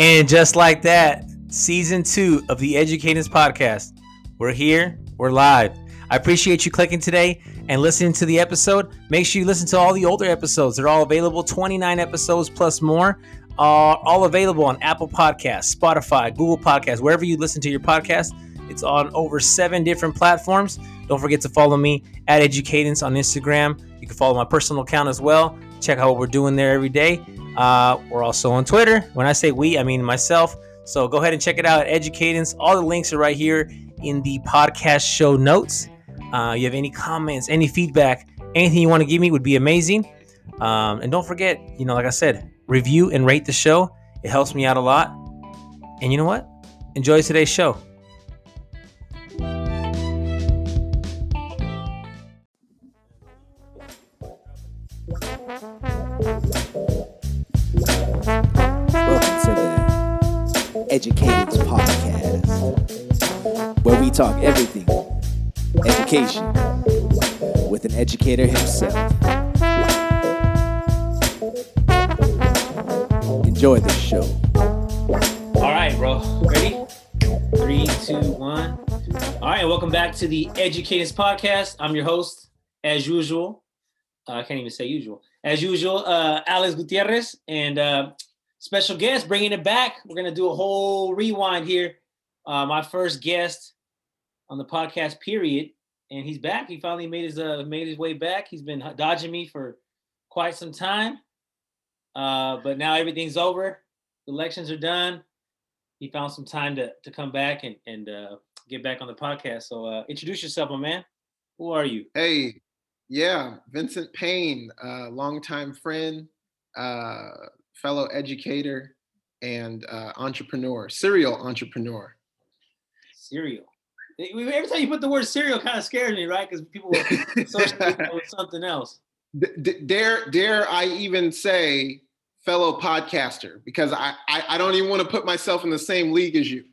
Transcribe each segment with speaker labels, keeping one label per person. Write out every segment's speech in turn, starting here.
Speaker 1: And just like that, season two of the Educators Podcast. We're here, we're live. I appreciate you clicking today and listening to the episode. Make sure you listen to all the older episodes. They're all available, 29 episodes plus more, are all available on Apple Podcasts, Spotify, Google Podcasts, wherever you listen to your podcast. It's on over seven different platforms. Don't forget to follow me at Educadence on Instagram. You can follow my personal account as well. Check out what we're doing there every day. Uh, we're also on Twitter. When I say we, I mean myself. So go ahead and check it out at Educadence. All the links are right here in the podcast show notes. Uh, you have any comments, any feedback, anything you want to give me would be amazing. Um, and don't forget, you know, like I said, review and rate the show. It helps me out a lot. And you know what? Enjoy today's show.
Speaker 2: Educators Podcast, where we talk everything education with an educator himself. Enjoy the show.
Speaker 1: All right, bro. Ready? Three, two, one. All right, welcome back to the Educators Podcast. I'm your host, as usual. Uh, I can't even say usual. As usual, uh, Alex Gutierrez and uh, special guest bringing it back. We're gonna do a whole rewind here. Uh, my first guest on the podcast, period, and he's back. He finally made his uh, made his way back. He's been dodging me for quite some time, uh, but now everything's over. The elections are done. He found some time to to come back and and uh, get back on the podcast. So uh, introduce yourself, my man. Who are you?
Speaker 3: Hey, yeah, Vincent Payne, uh, longtime friend, uh, fellow educator, and uh, entrepreneur, serial entrepreneur.
Speaker 1: Serial. Every time you put the word serial, kind of scares me, right? Because people will associate something else.
Speaker 3: D- dare, dare I even say fellow podcaster because I, I, I don't even want to put myself in the same league as you.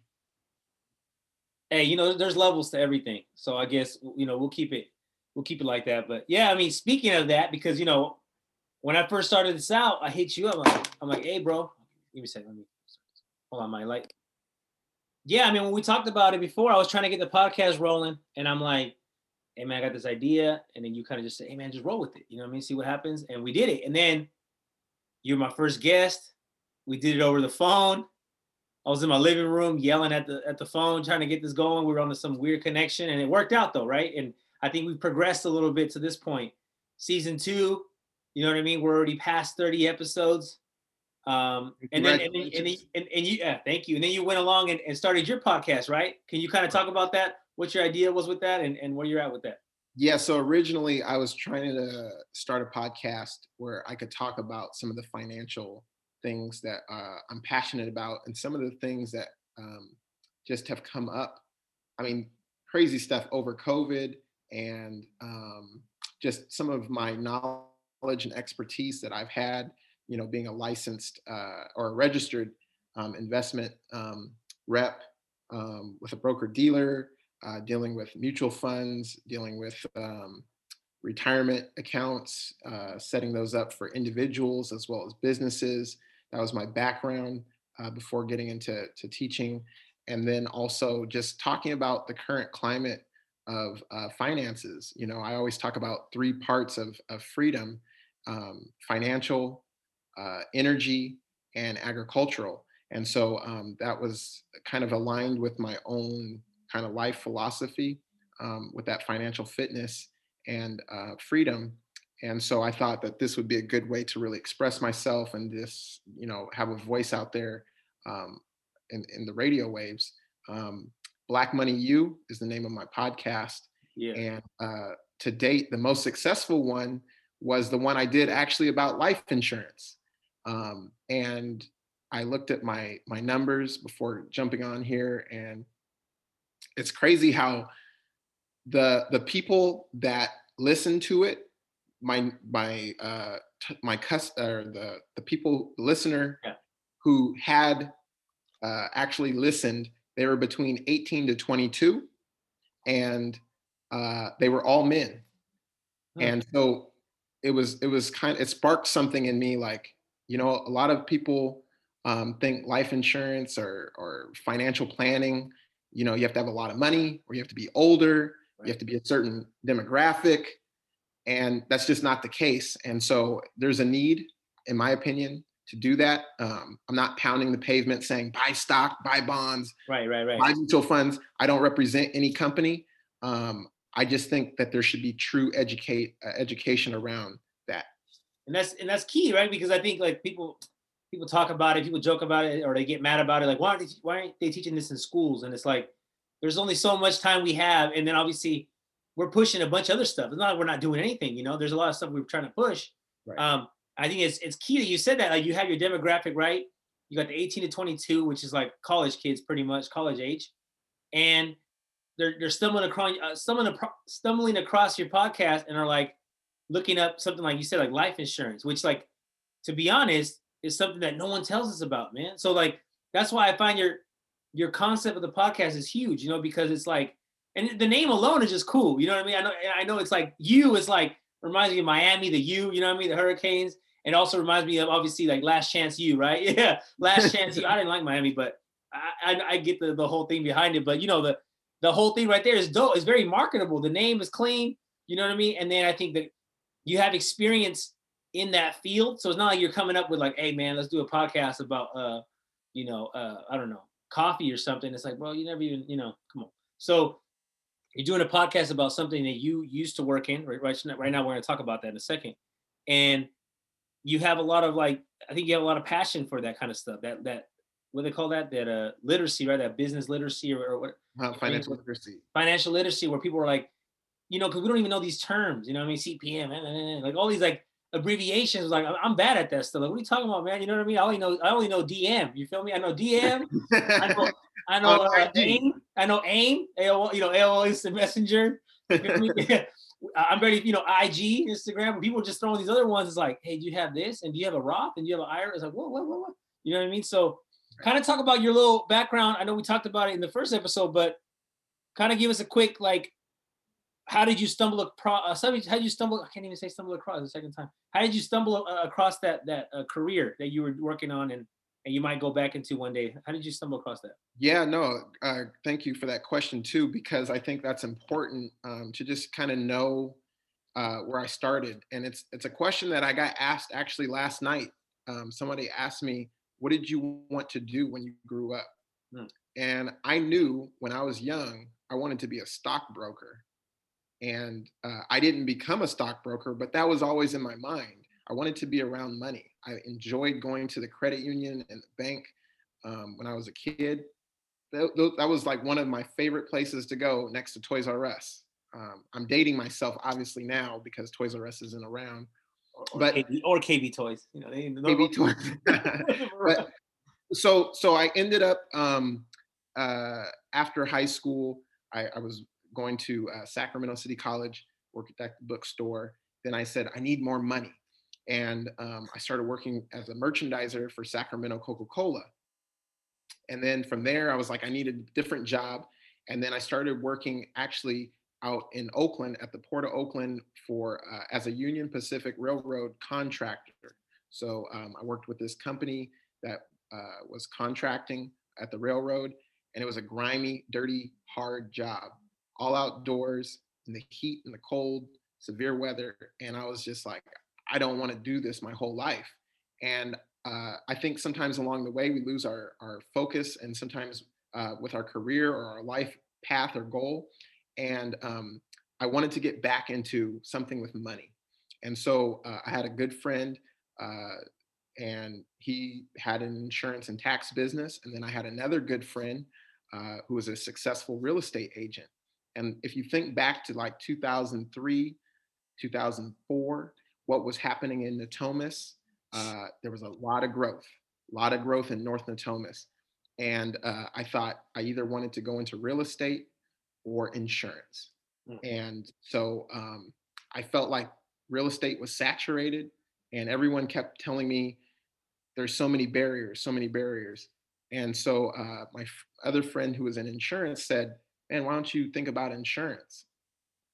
Speaker 1: Hey, you know, there's levels to everything. So I guess you know we'll keep it we'll keep it like that. But yeah, I mean, speaking of that, because you know, when I first started this out, I hit you up. I'm like, I'm like hey, bro, give me a second. Let me hold on, my light. Yeah, I mean, when we talked about it before, I was trying to get the podcast rolling, and I'm like, hey man, I got this idea, and then you kind of just say, hey man, just roll with it. You know what I mean? See what happens, and we did it. And then you're my first guest. We did it over the phone. I was in my living room yelling at the at the phone, trying to get this going. We were on some weird connection, and it worked out though, right? And I think we've progressed a little bit to this point. Season two, you know what I mean? We're already past 30 episodes. Um, and then, and, then, and, then, and, and you, yeah, thank you. And then you went along and, and started your podcast, right? Can you kind of talk about that? What your idea was with that and, and where you're at with that?
Speaker 3: Yeah, so originally I was trying to start a podcast where I could talk about some of the financial things that uh, I'm passionate about and some of the things that um, just have come up. I mean, crazy stuff over COVID and um, just some of my knowledge and expertise that I've had, you know, being a licensed uh, or a registered um, investment um, rep um, with a broker dealer, uh, dealing with mutual funds, dealing with um, retirement accounts, uh, setting those up for individuals as well as businesses. That was my background uh, before getting into to teaching. And then also just talking about the current climate of uh, finances. You know, I always talk about three parts of, of freedom um, financial, uh, energy, and agricultural. And so um, that was kind of aligned with my own kind of life philosophy um, with that financial fitness and uh, freedom. And so I thought that this would be a good way to really express myself and just, you know, have a voice out there um, in, in the radio waves. Um, Black Money U is the name of my podcast.
Speaker 1: Yeah.
Speaker 3: And uh, to date, the most successful one was the one I did actually about life insurance. Um, and I looked at my my numbers before jumping on here, and it's crazy how the the people that listen to it, my my uh, t- my cus or the the people listener
Speaker 1: Yeah.
Speaker 3: who had uh, actually listened they were between 18 to 22, and uh, they were all men. And so it was it was kind it sparked something in me like you know a lot of people um, think life insurance or or financial planning. You know, you have to have a lot of money, or you have to be older, you have to be a certain demographic, and that's just not the case. And so there's a need, in my opinion, to do that. Um, I'm not pounding the pavement saying buy stock, buy bonds,
Speaker 1: Right, right, right.
Speaker 3: buy mutual funds. I don't represent any company. Um, I just think that there should be true educate uh, education around that.
Speaker 1: and that's and that's key, right? Because I think like people people talk about it, people joke about it, or they get mad about it. Like, why aren't they, why aren't they teaching this in schools? And it's like, there's only so much time we have, and then obviously we're pushing a bunch of other stuff. It's not like we're not doing anything, you know. There's a lot of stuff we're trying to push.
Speaker 3: Right.
Speaker 1: Um, I think it's it's key that you said that. Like, you have your demographic right. You got the 18 to 22, which is like college kids, pretty much college age, and they're they're stumbling across uh, stumbling stumbling across your podcast and are like looking up something like you said, like life insurance, which like to be honest is something that no one tells us about, man. So like that's why I find your your concept of the podcast is huge, you know, because it's like and the name alone is just cool. You know what I mean? I know I know it's like you is like reminds me of Miami, the U, you know what I mean, the Hurricanes. And also reminds me of obviously like Last Chance U, right? Yeah, Last Chance U. I didn't like Miami, but I, I, I get the, the whole thing behind it. But you know the the whole thing right there is dope. It's very marketable. The name is clean. You know what I mean? And then I think that you have experience in that field, so it's not like you're coming up with like, hey man, let's do a podcast about uh, you know, uh, I don't know, coffee or something. It's like, well, you never even, you know, come on. So you're doing a podcast about something that you used to work in. Right, right, right now we're to talk about that in a second, and you have a lot of like, I think you have a lot of passion for that kind of stuff. That that what they call that that uh literacy, right? That business literacy or, or what
Speaker 3: Uh, financial literacy.
Speaker 1: financial literacy where people are like, you know, because we don't even know these terms, you know what I mean? CPM, eh, eh, like all these like abbreviations. Like I'm- bad at that stuff. Like, what are you talking about, man? You know what I mean? I only know I only know DM. You feel me? I know DM. I know I know uh, AIM. I know AIM. AOL, you know, AOL Instant Messenger. You feel me? I'm ready, you know, IG, Instagram. When people just throwing these other ones, it's like, hey, do you have this? And do you have a Roth? And do you have an IRA? It's like, what, what, what, what? You know what I mean? So kind of talk about your little background. I know we talked about it in the first episode, but kind of give us a quick like how did you stumble across uh, how did you stumble i can't even say stumble across the second time how did you stumble uh, across that that uh, career that you were working on and and you might go back into one day how did you stumble across that
Speaker 3: Yeah, no, uh, thank you for that question too, because I think that's important um, to just kind of know uh, where I started. And it's it's a question that I got asked actually last night. Um, somebody asked me, "What did you want to do when you grew up?"
Speaker 1: Hmm.
Speaker 3: And I knew when I was young, I wanted to be a stockbroker. And uh, I didn't become a stockbroker, but that was always in my mind. I wanted to be around money. I enjoyed going to the credit union and the bank um, when I was a kid that, that was like one of my favorite places to go next to Toys R Us. Um, I'm dating myself obviously now because Toys R Us isn't around.
Speaker 1: Or,
Speaker 3: But-
Speaker 1: KB, or KB toys you know they
Speaker 3: Maybe Toys. but so so I ended up um, uh, after high school. I, I was going to uh, Sacramento City College, worked at the bookstore. Then I said I need more money, and um, I started working as a merchandiser for Sacramento Coca Cola. And then from there, I was like, I need a different job. And then I started working actually out in Oakland at the Port of Oakland for uh, as a Union Pacific Railroad contractor. So um, I worked with this company that uh, was contracting at the railroad, and it was a grimy, dirty, hard job, all outdoors in the heat and the cold, severe weather. And I was just like, I don't want to do this my whole life. And uh, I think sometimes along the way we lose our our focus, and sometimes uh, with our career or our life path or goal. And um, I wanted to get back into something with money. And so uh, I had a good friend, uh, and he had an insurance and tax business. And then I had another good friend uh, who was a successful real estate agent. And if you think back to like 2003, 2004, what was happening in Natomas, uh, there was a lot of growth, a lot of growth in North Natomas. And uh, I thought I either wanted to go into real estate or insurance.
Speaker 1: Mm.
Speaker 3: And so um, I felt like real estate was saturated, and everyone kept telling me there's so many barriers, so many barriers. And so uh, my f- other friend who was in insurance said, Man, why don't you think about insurance?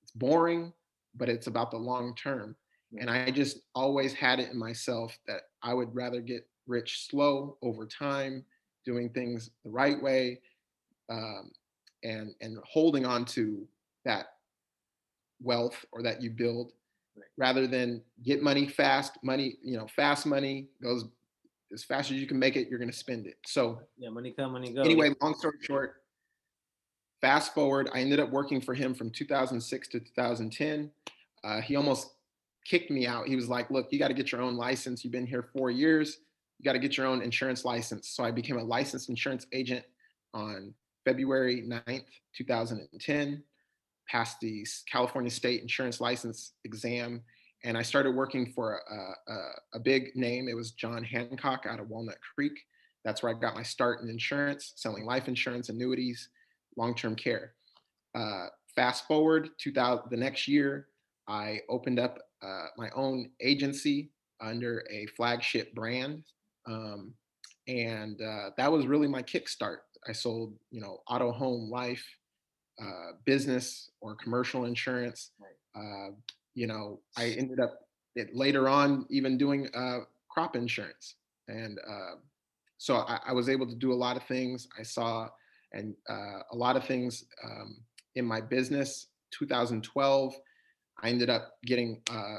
Speaker 3: It's boring, but it's about the long term. And I just always had it in myself that I would rather get rich slow over time, doing things the right way, um, and and holding on to that wealth or that you build
Speaker 1: Right.
Speaker 3: rather than get money fast money you know fast money goes as fast as you can make it you're going to spend it. So
Speaker 1: Yeah, money come, money go.
Speaker 3: anyway long story short fast forward i ended up working for him from 2006 to 2010 uh, he almost kicked me out. He was like look you got to get your own license. You've been here four years. You got to get your own insurance license. So i became a licensed insurance agent on february 9th 2010 passed the california state insurance license exam and i started working for a, a, a big name it was john hancock out of walnut creek that's where I got my start in insurance, selling life insurance, annuities, long-term care. Uh, fast forward 2000, the next year, I opened up uh, my own agency under a flagship brand, um, and uh, that was really my kickstart. I sold, you know, auto, home, life, uh, business, or commercial insurance. Uh, you know, I ended up it, later on even doing uh, crop insurance, and uh, so I, I was able to do a lot of things. I saw and uh, a lot of things um, in my business. 2012, I ended up getting uh,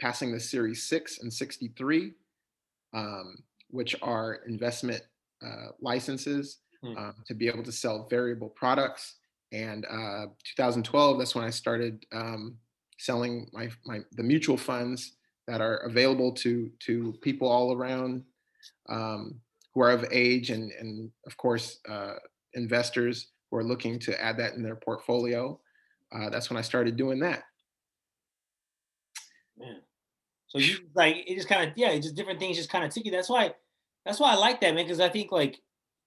Speaker 3: passing the Series 6 and 63, um, which are investment uh, licenses
Speaker 1: Hmm.
Speaker 3: um, to be able to sell variable products. And uh, 2012, that's when I started um, selling my, my the mutual funds that are available to to people all around um, who are of age and, and of course, uh, investors who are looking to add that in their portfolio. Uh, that's when I started doing that.
Speaker 1: Man. So you like it just kind of yeah, it just different things just kind of took you. That's why that's why I like that, man, because I think like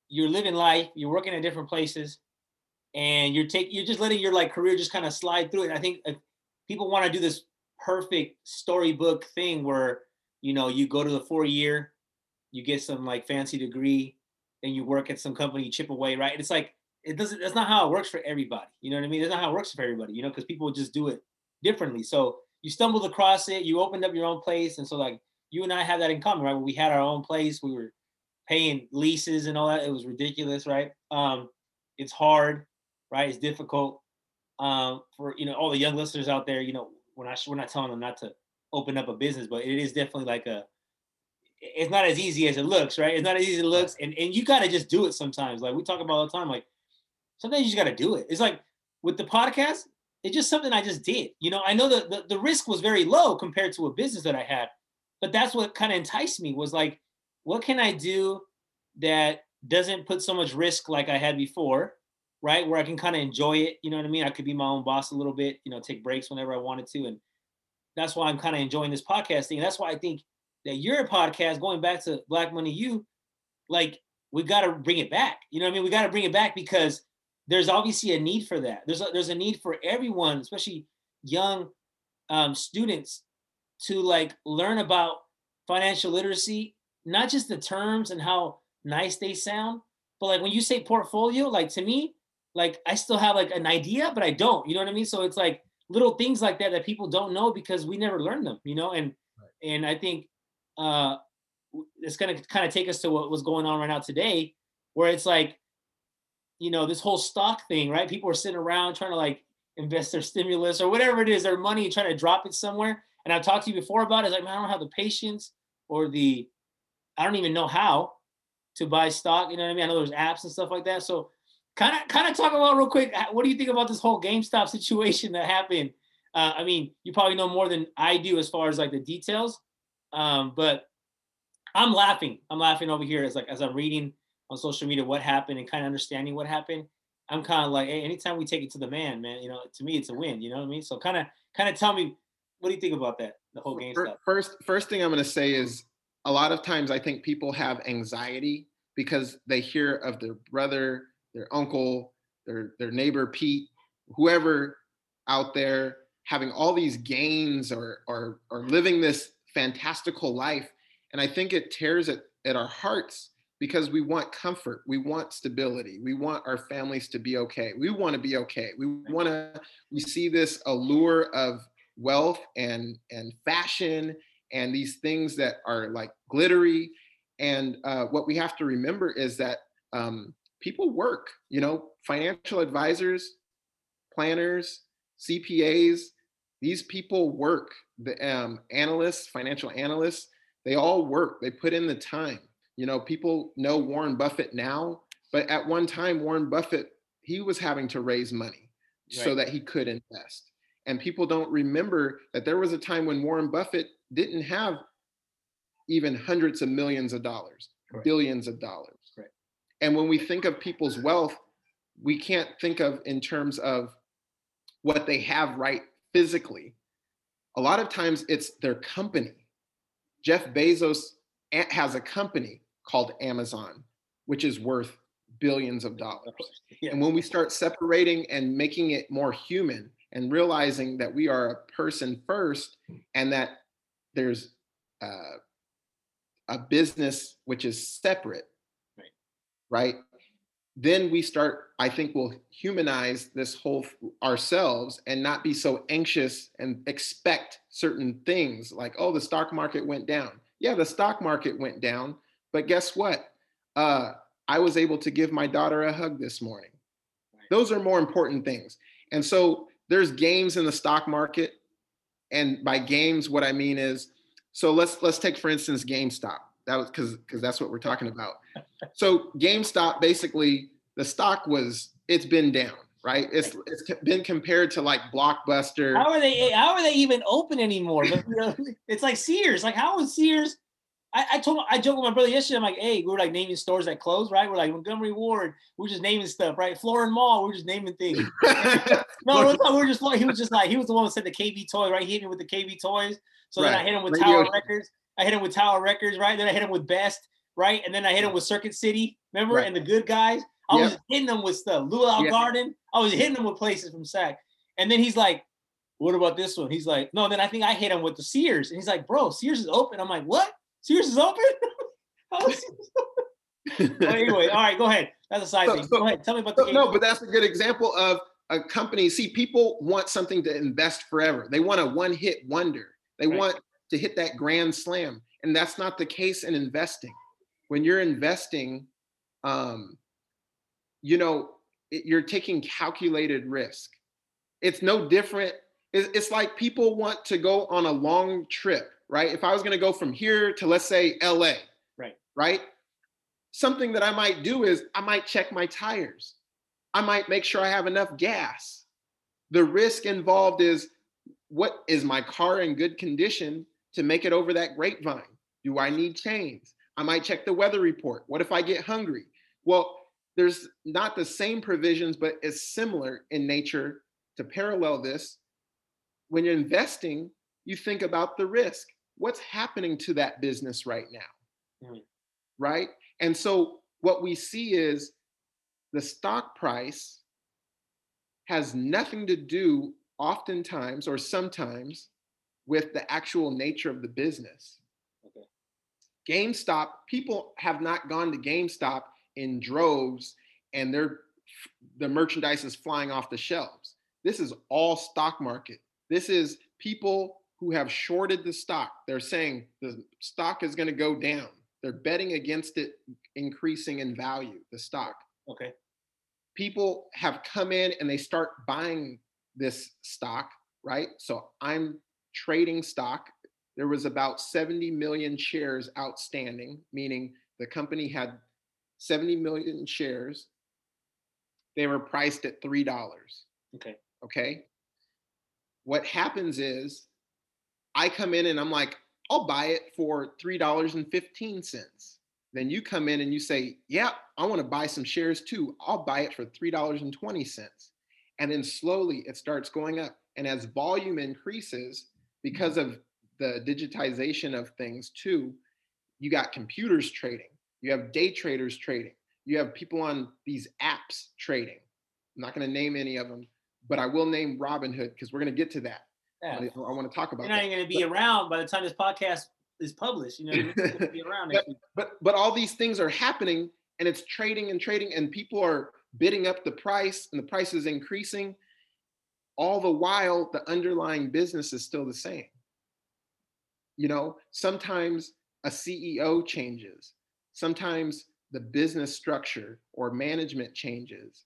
Speaker 1: you're living life, you're working at different places, and you're taking you're just letting your like career just kind of slide through it. I think people want to do this perfect storybook thing where you know you go to the four year, you get some like fancy degree, then you work at some company, you chip away, right? It's like it doesn't that's not how it works for everybody. You know what I mean? That's not how it works for everybody, you know, because people just do it differently. So you stumbled across it, you opened up your own place, and so like you and I have that in common, right? We had our own place, we were paying leases and all that. It was ridiculous, right? Um, it's hard, right? It's difficult. Um, for you know all the young listeners out there, you know, we're not we're not telling them not to open up a business, but it is definitely like a it's not as easy as it looks, right? It's not as easy as it looks, and and you got to just do it sometimes. Like we talk about all the time, like sometimes you just got to do it. It's like with the podcast, it's just something I just did. You know, I know that the, the risk was very low compared to a business that I had, but that's what kind of enticed me was like, what can I do that doesn't put so much risk like I had before, right? Where I can kind of enjoy it. You know what I mean? I could be my own boss a little bit, you know, take breaks whenever I wanted to. And that's why I'm kind of enjoying this podcast thing. That's why I think that your podcast, going back to Black Money U, like we got to bring it back. You know what I mean? We got to bring it back because there's obviously a need for that. There's a, there's a need for everyone, especially young um, students, to like learn about financial literacy, not just the terms and how nice they sound, but like when you say portfolio, like to me, like I still have like an idea, but I don't. You know what I mean? So it's like little things like that that people don't know because we never learned them. You know, and and I think uh, it's gonna kind of take us to what was going on right now today, where it's like you know, this whole stock thing, right? People are sitting around trying to like invest their stimulus or whatever it is, their money, trying to drop it somewhere. And I've talked to you before about it. It's like, man, I don't have the patience or the, I don't even know how to buy stock. You know what I mean? I know there's apps and stuff like that. So kind of, kind of talk about real quick. What do you think about this whole GameStop situation that happened? Uh, I mean, you probably know more than I do as far as like the details. Um, but I'm laughing. I'm laughing over here as like as I'm reading on social media what happened and kind of understanding what happened. I'm kind of like, hey, anytime we take it to the man, man, you know, to me it's a win. You know what I mean? So kind of, kind of tell me, what do you think about that? The whole GameStop.
Speaker 3: First, first thing I'm going to say is a lot of times I think people have anxiety because they hear of their brother, their uncle, their their neighbor Pete, whoever out there having all these gains or or or living this fantastical life, and I think it tears at at our hearts because we want comfort, we want stability, we want our families to be okay, we want to be okay, we want to we see this allure of wealth and and fashion and these things that are like glittery And uh, what we have to remember is that um, people work, you know, financial advisors, planners, CPAs, these people work. The um, analysts, financial analysts, they all work. They put in the time. You know, people know Warren Buffett now, but at one time, Warren Buffett, he was having to raise money right. so that he could invest. And people don't remember that there was a time when Warren Buffett didn't have even hundreds of millions of dollars, billions of dollars. Right. And when we think of people's wealth, we can't think of in terms of what they have right physically. A lot of times it's their company. Jeff Bezos has a company called Amazon, which is worth billions of dollars. Yeah. And when we start separating and making it more human and realizing that we are a person first and that there's uh, a business which is separate, right. right? Then we start, I think we'll humanize this whole ourselves and not be so anxious and expect certain things like, oh, the stock market went down. Yeah, the stock market went down, but guess what? Uh, I was able to give my daughter a hug this morning. Those are more important things. And so there's games in the stock market. And by games, what I mean is, so let's let's take for instance GameStop. That was because because that's what we're talking about. So GameStop basically the stock was it's been down, right? It's it's been compared to like Blockbuster.
Speaker 1: How are they? How are they even open anymore? it's like Sears. Like how is Sears? I, I told I joked with my brother yesterday. I'm like, hey, we were like naming stores that closed, right? We're like Montgomery Ward. We are just naming stuff, right? Florin Mall. We are just naming things. no, we were just like he was just like he was the one who said the KB toy, right? He hit me with the KB toys. So right. then I hit him with Radio. Tower Records. I hit him with Tower Records, right? Then I hit him with Best, right? And then I hit him with Circuit City, remember? Right. And the good guys. I yep. was hitting them with stuff. Luau yep. Garden. I was hitting them with places from Sac. And then he's like, what about this one? He's like, no, then I think I hit him with the Sears. And he's like, bro, Sears is open. I'm like, what? Sears is open? anyway, all right, go ahead. That's a side so, thing. So, go ahead. Tell me about the.
Speaker 3: So, no, but that's a good example of a company. See, people want something to invest forever. They want a one-hit wonder. They right. want to hit that grand slam, and that's not the case in investing. When you're investing, um, you know, it, you're taking calculated risk. It's no different. It's, it's like people want to go on a long trip right? If I was going to go from here to let's say LA,
Speaker 1: right?
Speaker 3: Right? Something that I might do is I might check my tires. I might make sure I have enough gas. The risk involved is what is my car in good condition to make it over that grapevine? Do I need chains? I might check the weather report. What if I get hungry? Well, there's not the same provisions, but it's similar in nature to parallel this. When you're investing, you think about the risk what's happening to that business right now? Mm. Right? And so what we see is the stock price has nothing to do, oftentimes or sometimes, with the actual nature of the business. Okay. GameStop, people have not gone to GameStop in droves and they're the merchandise is flying off the shelves. This is all stock market. This is people who have shorted the stock. They're saying the stock is going to go down. They're betting against it increasing in value, the stock.
Speaker 1: Okay.
Speaker 3: People have come in and they start buying this stock, right? So I'm trading stock. There was about 70 million shares outstanding, meaning the company had 70 million shares. They were priced at $3.
Speaker 1: Okay.
Speaker 3: Okay. What happens is I come in and I'm like, I'll buy it for $3.15. Then you come in and you say, Yeah, I want to buy some shares too. I'll buy it for $3.20. And then slowly it starts going up. And as volume increases, because of the digitization of things too, you got computers trading, you have day traders trading, you have people on these apps trading. I'm not going to name any of them, but I will name Robinhood because we're going to get to that. Yeah. I, I want to talk about.
Speaker 1: You're not even going to be but, around by the time this podcast is published. You know, you're be
Speaker 3: around. but, but but all these things are happening, and it's trading and trading, and people are bidding up the price, and the price is increasing. All the while, the underlying business is still the same. You know, sometimes a CEO changes, sometimes the business structure or management changes.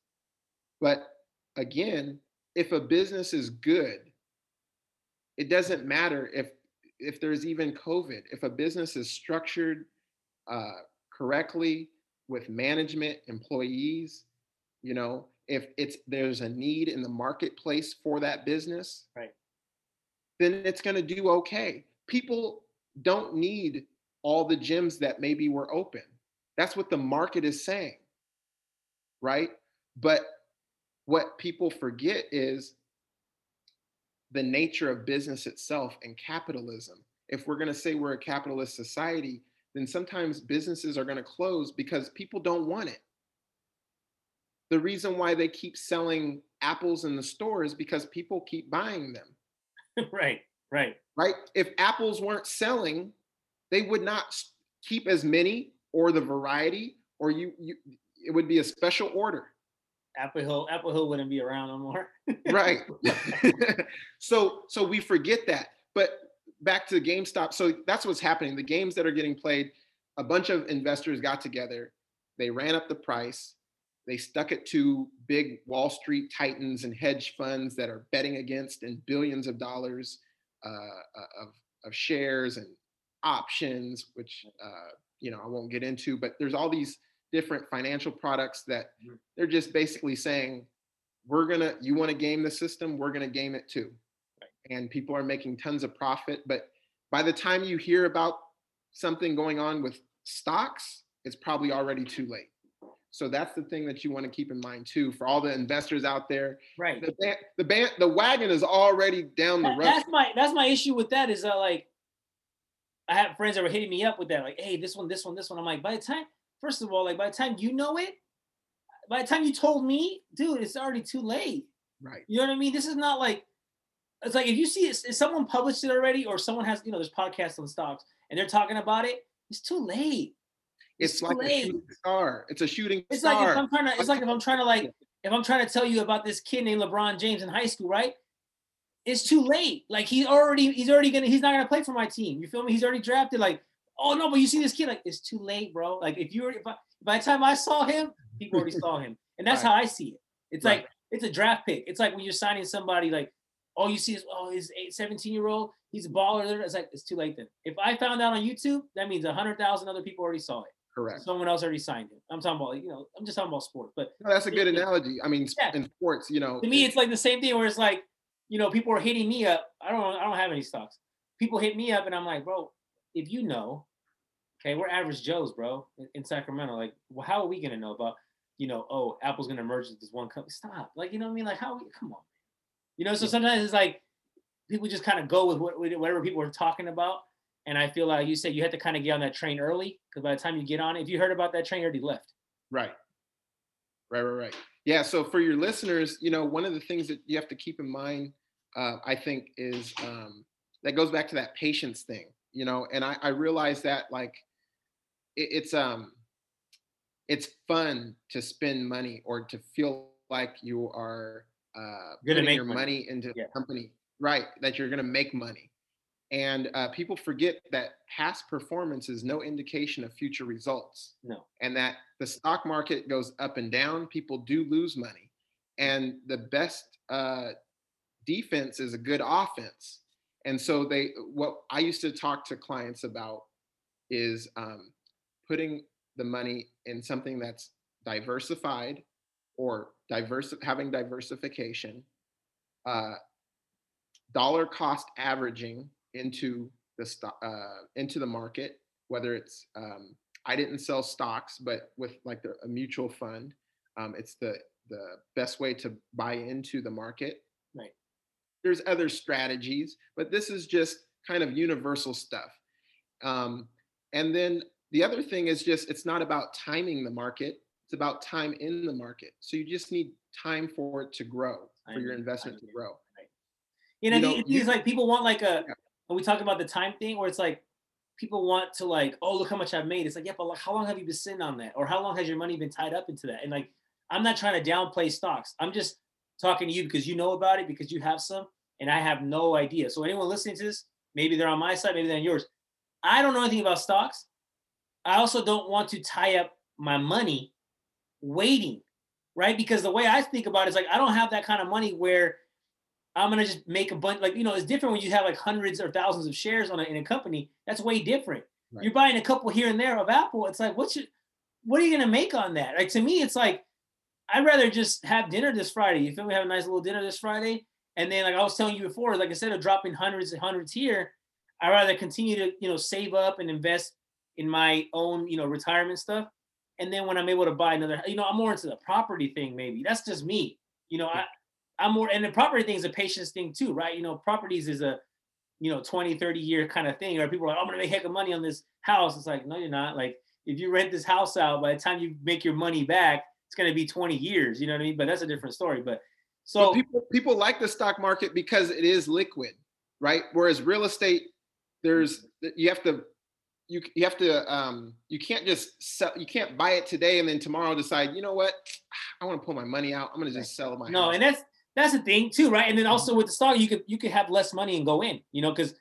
Speaker 3: But again, if a business is good, it doesn't matter if if there's even COVID. If a business is structured uh, correctly with management, employees, you know, if it's there's a need in the marketplace for that business,
Speaker 1: right,
Speaker 3: then it's going to do okay. People don't need all the gyms that maybe were open. That's what the market is saying, right? But what people forget is the nature of business itself and capitalism. If we're going to say we're a capitalist society, then sometimes businesses are going to close because people don't want it. The reason why they keep selling apples in the store is because people keep buying them.
Speaker 1: right, right.
Speaker 3: Right? If apples weren't selling, they would not keep as many or the variety or you, you it would be a special order
Speaker 1: Apple Hill, Apple Hill wouldn't be around no more.
Speaker 3: right. so so we forget that. But back to GameStop. So that's what's happening. The games that are getting played, a bunch of investors got together, they ran up the price, they stuck it to big Wall Street titans and hedge funds that are betting against and billions of dollars uh, uh of, of shares and options, which uh, you know I won't get into, but there's all these different financial products that mm-hmm. they're just basically saying, we're gonna, you want to game the system, we're gonna game it too. And people are making tons of profit. But by the time you hear about something going on with stocks, it's probably already too late. So that's the thing that you want to keep in mind too for all the investors out there.
Speaker 1: Right.
Speaker 3: The band, the band, the wagon is already down the road.
Speaker 1: That's my that's my issue with that is that like I have friends that were hitting me up with that like, hey, this one, this one, this one. I'm like, by the time First of all, like by the time you know it, by the time you told me, dude, it's already too late.
Speaker 3: Right.
Speaker 1: You know what I mean? This is not like it's like if you see it, if someone published it already, or someone has, you know, there's podcasts on stocks and they're talking about it, it's too late.
Speaker 3: It's, it's like late. a shooting star. It's a shooting
Speaker 1: it's
Speaker 3: star.
Speaker 1: like if I'm trying to, it's like if I'm trying to like if I'm trying to tell you about this kid named LeBron James in high school, right? It's too late. Like he already, he's already gonna, he's not gonna play for my team. You feel me? He's already drafted. Like, oh no, but you see this kid, like it's too late, bro. Like if you were, if I, by the time I saw him, people already saw him. And that's right. how I see it. It's right. like it's a draft pick. It's like when you're signing somebody like, all you see is, oh, he's eight, 17 year old, he's a baller. It's like, it's too late then. If I found out on YouTube, that means a hundred thousand other people already saw it.
Speaker 3: Correct.
Speaker 1: Someone else already signed him. I'm talking about, you know, I'm just talking about sports. But
Speaker 3: no, that's a good analogy. I mean, yeah. in sports, you know.
Speaker 1: To me, it's like the same thing where it's like, you know, people are hitting me up. I don't I don't have any stocks. People hit me up and I'm like, bro, if you know, Okay, we're average Joes, bro, in, in Sacramento. Like, well, how are we gonna know about, you know, oh, Apple's gonna merge with this one company? Stop. Like, you know what I mean? Like, how? We, come on, You know, so sometimes it's like people just kind of go with what, whatever people are talking about. And I feel like you said you had to kind of get on that train early because by the time you get on it, if you heard about that train, you already left.
Speaker 3: Right. Right, right, right. Yeah. So for your listeners, you know, one of the things that you have to keep in mind, uh, I think, is um, that goes back to that patience thing. You know, and I, I realize that like it, it's um it's fun to spend money or to feel like you are uh, putting your money, money into yeah. company, right? That you're going to make money. And uh, people forget that past performance is no indication of future results.
Speaker 1: No.
Speaker 3: And that the stock market goes up and down. People do lose money. And the best uh, defense is a good offense. And so they, what I used to talk to clients about is um, putting the money in something that's diversified or diverse having diversification uh, dollar cost averaging into the stock uh, into the market whether it's um, i didn't sell stocks but with like the, a mutual fund um, it's the the best way to buy into the market there's other strategies but this is just kind of universal stuff. Um, and then the other thing is just it's not about timing the market it's about time in the market. So you just need time for it to grow for your investment to grow. right.
Speaker 1: you know, you it's like people want like a yeah. when we talk about the time thing where it's like people want to like oh look how much i've made. It's like yeah but like how long have you been sitting on that? Or how long has your money been tied up into that? And like i'm not trying to downplay stocks. I'm just talking to you because you know about it because you have some and i have no idea so anyone listening to this maybe they're on my side maybe they're on yours i don't know anything about stocks I also don't want to tie up my money waiting, right? Because the way I think about it is like I don't have that kind of money where I'm gonna just make a bunch. Like you know, it's different when you have like hundreds or thousands of shares on a, in a company. That's way different. Right. You're buying a couple here and there of Apple. It's like what's your, what are you gonna make on that? Like to me, it's like I'd rather just have dinner this Friday. You feel me? Have a nice little dinner this Friday, and then like I was telling you before, like instead of dropping hundreds and hundreds here, I'd rather continue to you know save up and invest in my own you know retirement stuff. And then when I'm able to buy another, you know, I'm more into the property thing. Maybe that's just me. You know, I I'm more, and the property thing is a patience thing too, right? You know, properties is a, you know, 20, 30 year kind of thing, or people are like, oh, I'm gonna make heck of money on this house. It's like, no, you're not. Like, if you rent this house out, by the time you make your money back, it's gonna be 20 years. You know what I mean? But that's a different story. But so
Speaker 3: but people people like the stock market because it is liquid, right? Whereas real estate, there's you have to you you have to um you can't just sell you can't buy it today and then tomorrow decide you know what I want to pull my money out I'm gonna just sell my
Speaker 1: no
Speaker 3: house.
Speaker 1: and that's that's the thing too, right? And then also with the stock, you could you could have less money and go in, you know, because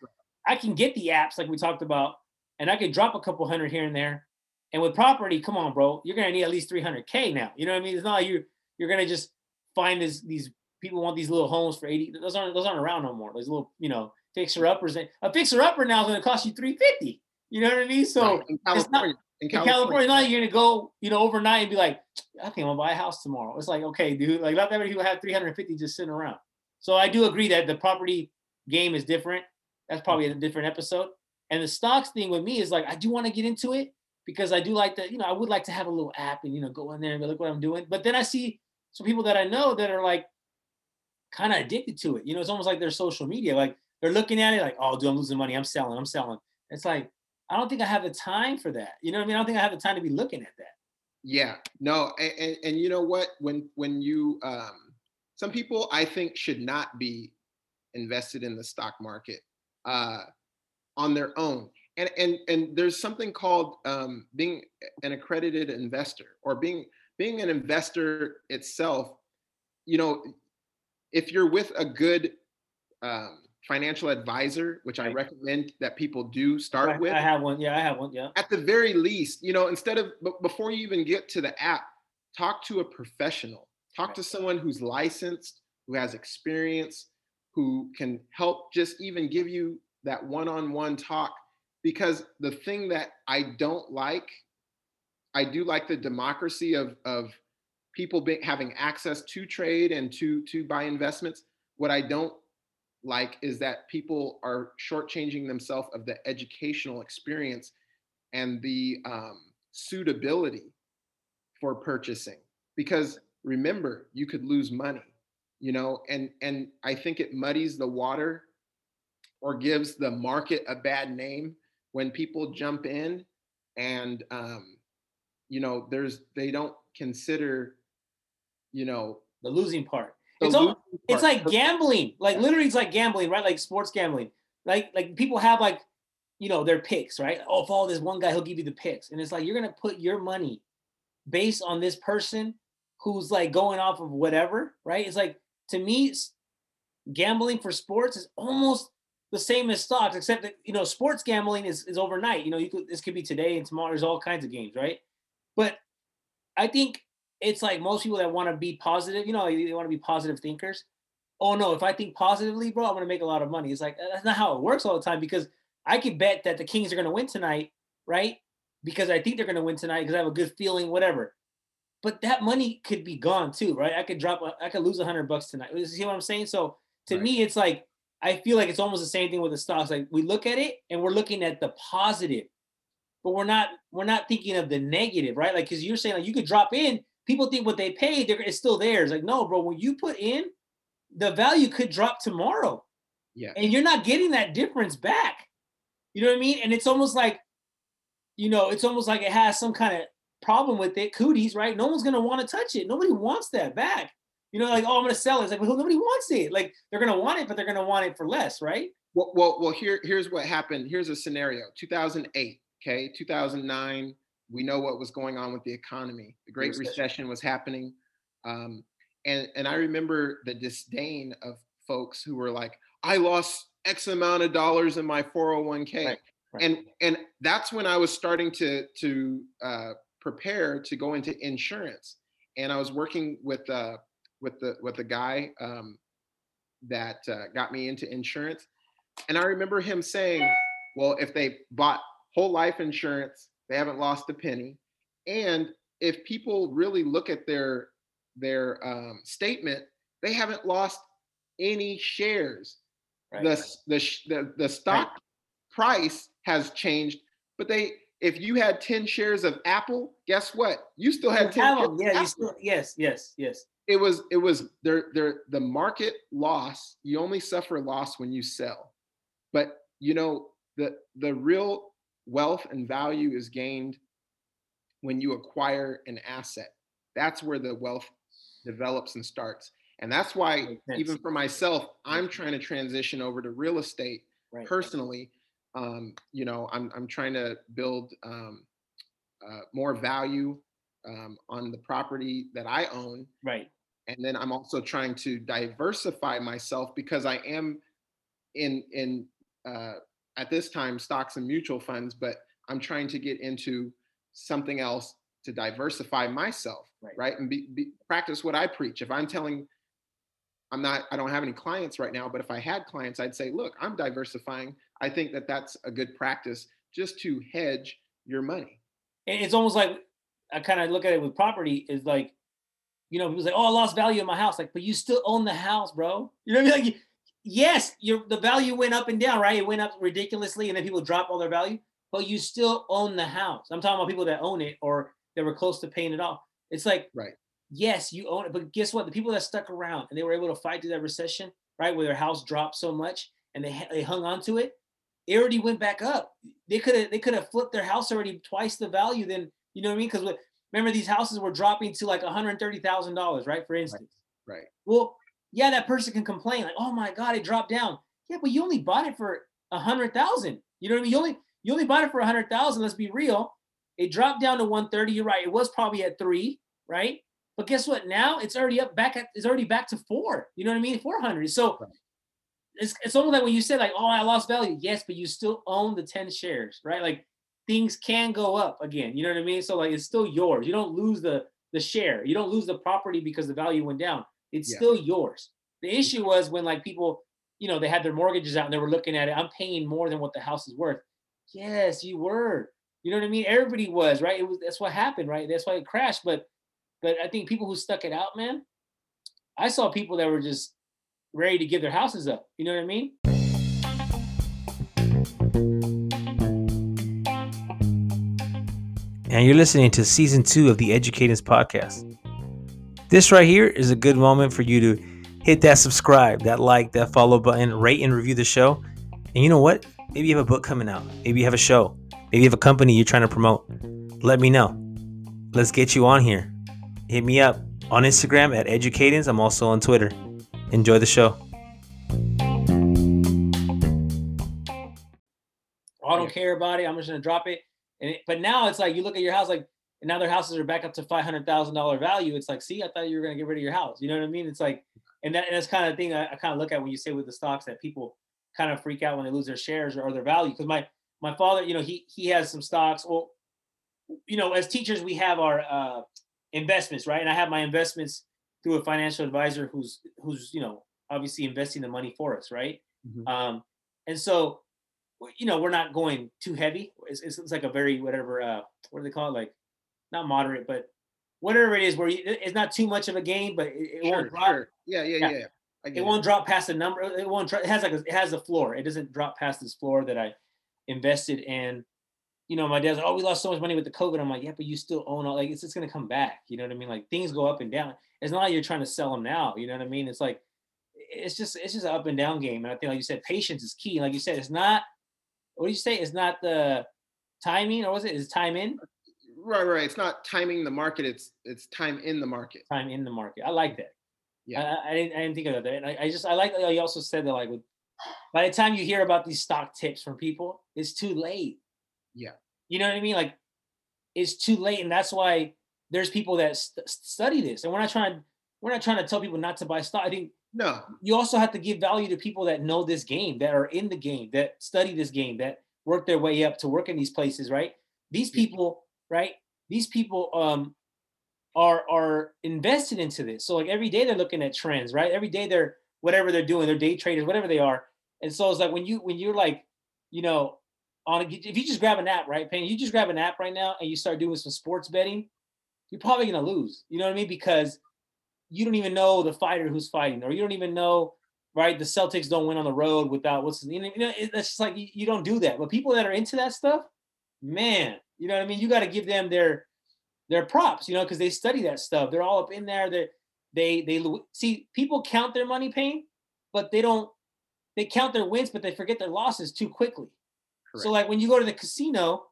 Speaker 1: I can get the apps like we talked about, and I could drop a couple hundred here and there. And with property, come on, bro, you're gonna need at least 300k now. You know what I mean? It's not like you you're gonna just find this these people want these little homes for 80. Those aren't those aren't around no more. Those little you know fixer uppers. A fixer upper now is gonna cost you 350. You know what I mean? So
Speaker 3: right. it's not
Speaker 1: in California, California not you're gonna go, you know, overnight and be like, I think I'm gonna buy a house tomorrow. It's like, okay, dude, like not that many people have 350 just sitting around. So I do agree that the property game is different. That's probably a different episode. And the stocks thing with me is like, I do want to get into it because I do like that, you know, I would like to have a little app and you know go in there and look what I'm doing. But then I see some people that I know that are like kind of addicted to it. You know, it's almost like their social media. Like they're looking at it like, oh, dude, I'm losing money. I'm selling. I'm selling. It's like I don't think I have the time for that. You know what I mean? I don't think I have the time to be looking at that.
Speaker 3: Yeah, no, and, and, and you know what? When when you um, some people I think should not be invested in the stock market uh, on their own. And and and there's something called um, being an accredited investor or being being an investor itself. You know, if you're with a good um, financial advisor, which. I recommend that people do start
Speaker 1: right.
Speaker 3: with.
Speaker 1: I have one. Yeah, I have one. Yeah.
Speaker 3: At the very least, you know, instead of before you even get to the app, talk to a professional. Talk to someone who's licensed, who has experience, who can help just even give you that one-on-one talk. Because the thing that I don't like, I do like the democracy of of people being, having access to trade and to to buy investments. What I don't like is that people are shortchanging themselves of the educational experience and the um, suitability for purchasing because remember you could lose money you know and and i think it muddies the water or gives the market a bad name when people jump in and um, you know there's they don't consider you know
Speaker 1: the losing part it's all, it's like gambling. Like literally, it's like gambling, right? Like sports gambling. Like like people have like, you know, their picks, right? Oh, follow this one guy, he'll give you the picks, and it's like you're gonna put your money based on this person who's like going off of whatever, right? It's like to me, gambling for sports is almost the same as stocks, except that you know, sports gambling is is overnight. You know, you could this could be today and tomorrow. There's all kinds of games, right? But I think it's like most people that want to be positive, you know, they want to be positive thinkers. Oh no, if I think positively, bro, I'm gonna make a lot of money. It's like uh, that's not how it works all the time because I could bet that the Kings are gonna win tonight, right? Because I think they're gonna win tonight because I have a good feeling, whatever. But that money could be gone too, right? I could drop, uh, I could lose a hundred bucks tonight. You see what I'm saying? So to right. me, it's like I feel like it's almost the same thing with the stocks. Like we look at it and we're looking at the positive, but we're not we're not thinking of the negative, right? Like because you're saying like you could drop in people think what they paid it's still theirs. Like, no, bro, when you put in, the value could drop tomorrow.
Speaker 3: Yeah.
Speaker 1: And you're not getting that difference back. You know what I mean? And it's almost like, you know, it's almost like it has some kind of problem with it. Cooties, right? No one's gonna want to touch it. Nobody wants that back. You know, like, oh, I'm gonna sell it. It's like, well, nobody wants it. Like, they're gonna want it, but they're gonna want it for less, right?
Speaker 3: Well, well, well. Here, here's what happened. Here's a scenario. 2008. Okay, 2009 we know what was going on with the economy. The Great Recession, Recession was happening. Um, and, and I remember the disdain of folks who were like, I lost X amount of dollars in my 401k.
Speaker 1: Right, Right.
Speaker 3: and and that's when I was starting to to uh, prepare to go into insurance, and I was working with uh, with the with the guy um, that uh, got me into insurance, and I remember him saying, "Well, if they bought whole life insurance, they haven't lost a penny, and if people really look at their their um, statement, they haven't lost any shares.
Speaker 1: Right.
Speaker 3: The, the the the stock price has changed, but they if you had 10 shares of Apple, guess what? You still had 10
Speaker 1: Have
Speaker 3: shares
Speaker 1: 'em.
Speaker 3: of
Speaker 1: Yeah, you still, yes, yes, yes.
Speaker 3: It was it was there there the market loss, you only suffer loss when you sell. But you know, the the real wealth and value is gained when you acquire an asset. That's where the wealth develops and starts. And that's why, even for myself, I'm trying to transition over to real estate
Speaker 1: Right.
Speaker 3: personally. Um, you know, I'm, I'm trying to build um, uh, more value um, on the property that I own.
Speaker 1: Right.
Speaker 3: And then I'm also trying to diversify myself because I am in, in uh, at this time, stocks and mutual funds, but I'm trying to get into something else to diversify myself,
Speaker 1: Right.
Speaker 3: right? And be, be, practice what I preach. If I'm telling, I'm not, I don't have any clients right now, but if I had clients, I'd say, look, I'm diversifying. I think that that's a good practice just to hedge your money.
Speaker 1: It's almost like I kind of look at it with property is like, you know, people say, "Oh, I lost value in my house." Like, but you still own the house, bro. You know what I mean? Like, yes, your the value went up and down, right? It went up ridiculously, and then people drop all their value, but you still own the house. I'm talking about people that own it or that were close to paying it off. It's like,
Speaker 3: Right.
Speaker 1: yes, you own it, but guess what? The people that stuck around and they were able to fight through that recession, right, where their house dropped so much and they they hung on to it, it already went back up. They could have they could have flipped their house already twice the value Then you know what I mean? Because remember these houses were dropping to like one hundred thirty thousand dollars, right? For instance.
Speaker 3: Right.
Speaker 1: Well, yeah, that person can complain like, "Oh my God, it dropped down." Yeah, but you only bought it for a hundred thousand. You know what I mean? You only you only bought it for a hundred thousand. Let's be real. It dropped down to one thirty. You're right. It was probably at three, right? But guess what? Now it's already up back at it's already back to four. You know what I mean? Four hundred. So
Speaker 3: Right.
Speaker 1: it's it's almost like when you said like, "Oh, I lost value." Yes, but you still own the ten shares, right? Like things can go up again. You know what I mean? So like it's still yours. You don't lose the the share. You don't lose the property because the value went down. It's
Speaker 3: Yeah.
Speaker 1: still yours. The issue was when like people, you know, they had their mortgages out and they were looking at it. I'm paying more than what the house is worth. Yes, you were. You know what I mean? Everybody was, right? It was that's what happened, right? That's why it crashed. But but I think people who stuck it out, man, I saw people that were just ready to give their houses up. You know what I mean?
Speaker 4: And you're listening to season two of the Educators Podcast. This right here is a good moment for you to hit that subscribe, that like, that follow button, rate and review the show. And you know what? Maybe you have a book coming out. Maybe you have a show. Maybe you have a company you're trying to promote. Let me know. Let's get you on here. Hit me up on Instagram at Educators. I'm also on Twitter. Enjoy the show.
Speaker 1: I don't care about it. I'm just gonna drop it. And it, but now it's like you look at your house, like and now their houses are back up to five hundred thousand dollar value. It's like, see, I thought you were gonna get rid of your house. You know what I mean? It's like, and that and that's kind of thing I, I kind of look at when you say with the stocks that people kind of freak out when they lose their shares or, or their value. Because my my father, you know, he he has some stocks. Well, you know, as teachers, we have our uh, investments, right? And I have my investments through a financial advisor who's who's you know obviously investing the money for us, right?
Speaker 3: Mhm.
Speaker 1: Um, and so you know we're not going too heavy. It's, it's, it's like a very whatever uh what do they call it? Like not moderate but whatever it is where you, it's not too much of a game, but it, it won't drop
Speaker 3: sure. Yeah, yeah,
Speaker 1: Yeah.
Speaker 3: yeah. I get
Speaker 1: it won't drop past the number it won't dro- it has like a, it has a floor. It doesn't drop past this floor that i invested in. You know my dad's like, oh we lost so much money with the covid. I'm like yeah but you still own all like it's just going to come back. You know what i mean? Like things go up and down. It's not like you're trying to sell them now you know what i mean? It's like it's just it's just an up and down game and i think like you said patience is key. Like you said it's not what do you say it's not the timing or was it is time in
Speaker 3: Right, right. It's not timing the market. It's it's time in the market.
Speaker 1: time in the market i like that
Speaker 3: Yeah.
Speaker 1: I, I, I didn't, I didn't think of that and I, I just i like that you also said that like with by the time you hear about these stock tips from people it's too late
Speaker 3: Yeah.
Speaker 1: you know what i mean like it's too late and that's why there's people that st- study this and we're not trying we're not trying to tell people not to buy stock i think
Speaker 3: No,
Speaker 1: you also have to give value to people that know this game that are in the game that study this game that work their way up to work in these places, right? These people, right? These people um are are invested into this. So like every day they're looking at trends, right? Every day they're whatever they're doing, they're day traders, whatever they are. And so it's like when you when you're like, you know, on a, if you just grab an app, right, Payne, you just grab an app right now and you start doing some sports betting, you're probably gonna lose. You know what I mean? Because you don't even know the fighter who's fighting, or you don't even know, right? The Celtics don't win on the road without what's you know, it's just like you, you don't do that. But people that are into that stuff, man, you know what I mean? You got to give them their their props, you know, because they study that stuff. They're all up in there. They they they see people count their money Payne, but they don't. They count their wins, but they forget their losses too quickly. Correct. So like when you go to the casino,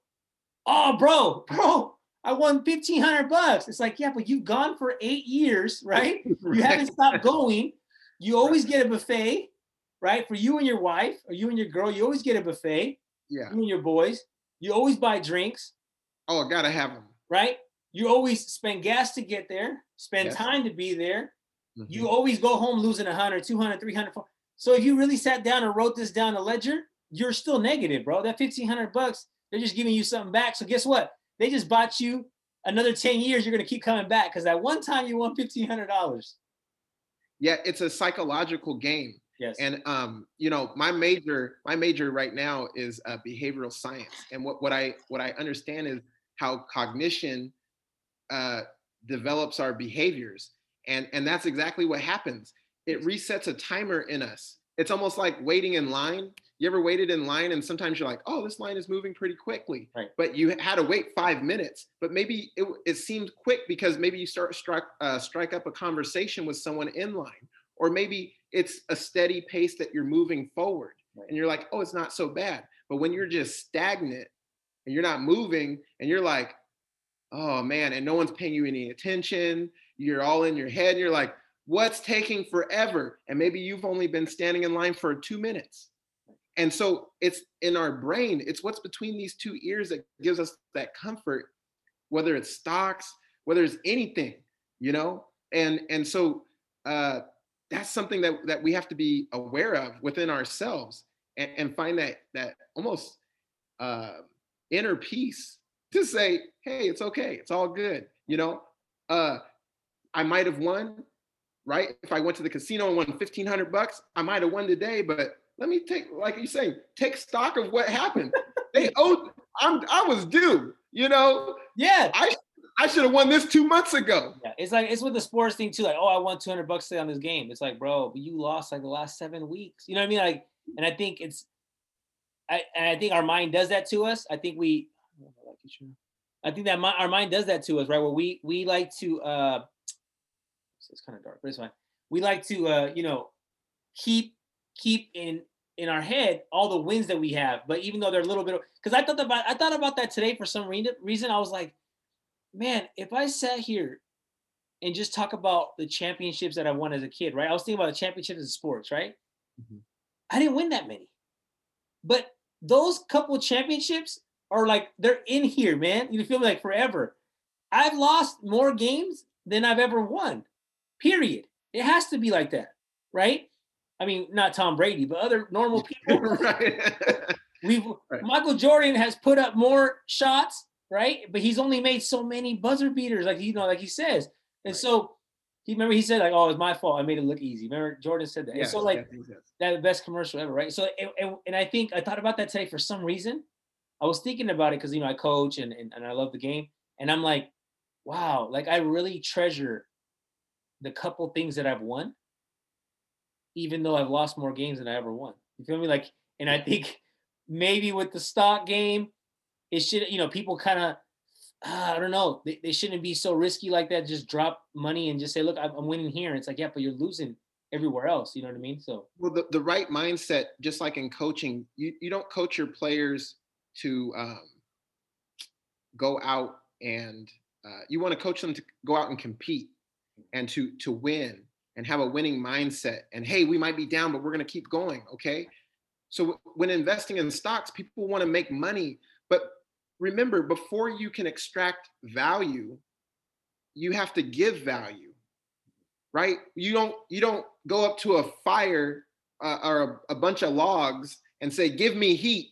Speaker 1: oh bro, bro, I won fifteen hundred bucks. It's like yeah, but you've gone for eight years, right? right? You haven't stopped going. You always get a buffet, right? For you and your wife, or you and your girl, you always get a buffet.
Speaker 3: Yeah.
Speaker 1: You and your boys. You always buy drinks.
Speaker 3: Oh, I gotta have them.
Speaker 1: Right? You always spend gas to get there, spend yes. time to be there. Mm-hmm. You always go home losing 100, 200, 300. So if you really sat down and wrote this down a ledger, you're still negative, bro. That 1500 bucks, they're just giving you something back. So guess what? They just bought you another 10 years. You're going to keep coming back because that one time you won $1,500.
Speaker 3: Yeah, it's a psychological game.
Speaker 1: Yes.
Speaker 3: And um, you know, my major, my major right now is uh, behavioral science. And what, what I what I understand is how cognition uh, develops our behaviors. And, and that's exactly what happens. It resets a timer in us. It's almost like waiting in line. You ever waited in line and sometimes you're like, oh, this line is moving pretty quickly.
Speaker 1: Right.
Speaker 3: But you had to wait five minutes. But maybe it, it seemed quick because maybe you start strike, uh, strike up a conversation with someone in line. Or maybe it's a steady pace that you're moving forward. Right. And you're like, oh, it's not so bad. But when you're just stagnant and you're not moving and you're like, oh man, and no one's paying you any attention. You're all in your head. You're like, what's taking forever? And maybe you've only been standing in line for two minutes. And so it's in our brain, it's what's between these two ears that gives us that comfort, whether it's stocks, whether it's anything, you know? And and so uh that's something that that we have to be aware of within ourselves and, and find that that almost uh inner peace to say, hey, it's okay, it's all good. You know, uh, I might have won, right? If I went to the casino and won fifteen hundred bucks, I might have won today. But let me take, like you say, take stock of what happened. they owed. I'm. I was due. You know.
Speaker 1: Yeah.
Speaker 3: I I should have won this two months ago.
Speaker 1: Yeah, it's like it's with the sports thing too. Like, oh, I won 200 bucks today on this game. It's like, bro, you lost like the last seven weeks. You know what I mean? Like, and I think it's, I and I think our mind does that to us. I think we I think that my, our mind does that to us, right? Where we we like to uh it's kind of dark, but it's fine. We like to uh, you know, keep keep in in our head all the wins that we have. But even though they're a little bit because I thought about I thought about that today for some reason. I was like, man, if I sat here and just talk about the championships that I won as a kid, right? I was thinking about the championships in sports, right? Mm-hmm. I didn't win that many. But those couple championships are like they're in here, man. You feel me like forever. I've lost more games than I've ever won. Period. It has to be like that, right? I mean, not Tom Brady, but other normal people. right. We've right. Michael Jordan has put up more shots, right? But he's only made so many buzzer beaters, like you know, like he says. And right. so he remember he said like, "Oh, it's my fault. I made it look easy." Remember Jordan said that. Yes, and so like yes, yes. that best commercial ever, right? So and, and, and I think I thought about that today for some reason. I was thinking about it because you know I coach and, and, and I love the game. And I'm like, wow, like I really treasure the couple things that I've won, even though I've lost more games than I ever won. You feel me? Like, and I think maybe with the stock game, it should, you know, people kind of, uh, I don't know, they, they shouldn't be so risky like that. Just drop money and just say, look, I'm winning here. And it's like, yeah, but you're losing everywhere else. You know what I mean? So,
Speaker 3: well, the, the right mindset, just like in coaching, you, you don't coach your players to um, go out and uh, you want to coach them to go out and compete and to to win and have a winning mindset and hey we might be down but we're going to keep going okay so when investing in stocks people want to make money but remember before you can extract value you have to give value right you don't you don't go up to a fire uh, or a, a bunch of logs and say give me heat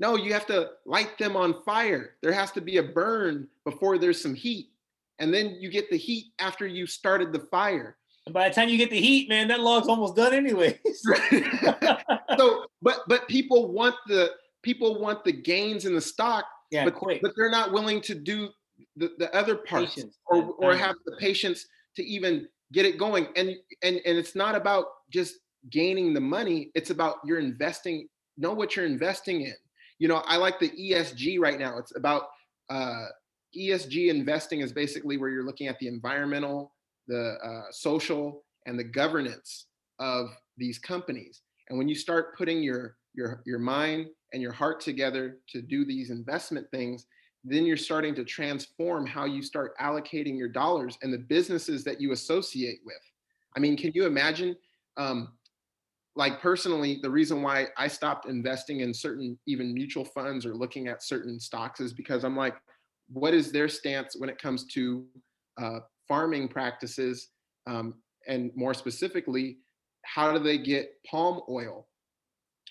Speaker 3: No, you have to light them on fire. There has to be a burn before there's some heat. And then you get the heat after you started the fire.
Speaker 1: And by the time you get the heat, man, that log's almost done anyways.
Speaker 3: so, but but people want the people want the gains in the stock,
Speaker 1: yeah,
Speaker 3: but,
Speaker 1: quick.
Speaker 3: but they're not willing to do the, the other parts
Speaker 1: Patience,
Speaker 3: or, or have the patience to even get it going. And and and it's not about just gaining the money, it's about you're investing, know what you're investing in. You know, I like the ESG right now. It's about uh ESG investing is basically where you're looking at the environmental, the uh, social, and the governance of these companies. And when you start putting your your your mind and your heart together to do these investment things, then you're starting to transform how you start allocating your dollars and the businesses that you associate with. I mean, can you imagine? Um, like personally, the reason why I stopped investing in certain even mutual funds or looking at certain stocks is because I'm like, what is their stance when it comes to uh, farming practices, um, and more specifically, how do they get palm oil?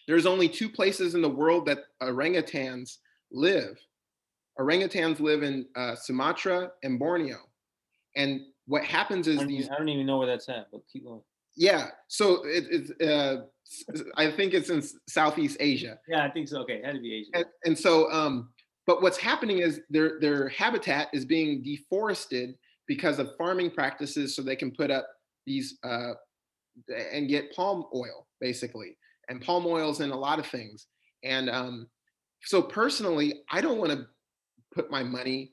Speaker 3: There's only two places in the world that orangutans live. Orangutans live in uh, Sumatra and Borneo, and what happens is
Speaker 1: don't,
Speaker 3: these
Speaker 1: I don't even know where that's at, but keep going.
Speaker 3: yeah so it, it's uh, i think it's in southeast asia
Speaker 1: Yeah, I think so. Okay, it had to be Asian.
Speaker 3: and, and so um but what's happening is their their habitat is being deforested because of farming practices so they can put up these uh and get palm oil basically and palm oil's in a lot of things and um so personally i don't want to put my money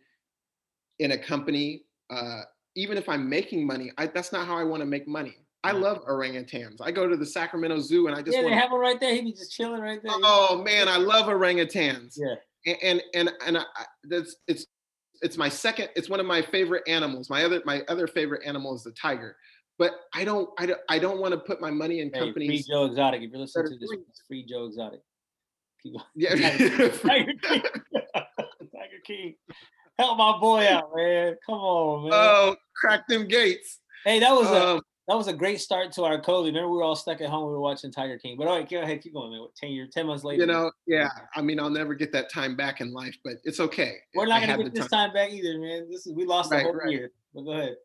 Speaker 3: in a company uh even if i'm making money I, that's not how i want to make money i love orangutans i go to the sacramento zoo and i just
Speaker 1: yeah, they have one right there. He be just chilling right there.
Speaker 3: oh man i love orangutans
Speaker 1: yeah.
Speaker 3: and and and, and I- that's it's it's my second it's one of my favorite animals my other my other favorite animal is the tiger but i don't i don't, I don't want to put my money in
Speaker 1: Hey, free
Speaker 3: companies
Speaker 1: Joe Exotic. If you're listening to this,
Speaker 3: free.
Speaker 1: it's free Joe Exotic.
Speaker 3: Yeah
Speaker 1: Tiger King. Tiger King. Help my boy out, man. Come on, man.
Speaker 3: oh crack them gates
Speaker 1: hey, that was a
Speaker 3: um,
Speaker 1: that was a great start to our COVID. Remember, we were all stuck at home. We were watching Tiger King. But all right, go ahead, keep going, man. Ten years, ten months later.
Speaker 3: you know yeah i mean i'll never get that time back in life but it's okay
Speaker 1: we're not gonna get this time back either, man. This is we lost the whole
Speaker 3: right.
Speaker 1: year. But go ahead.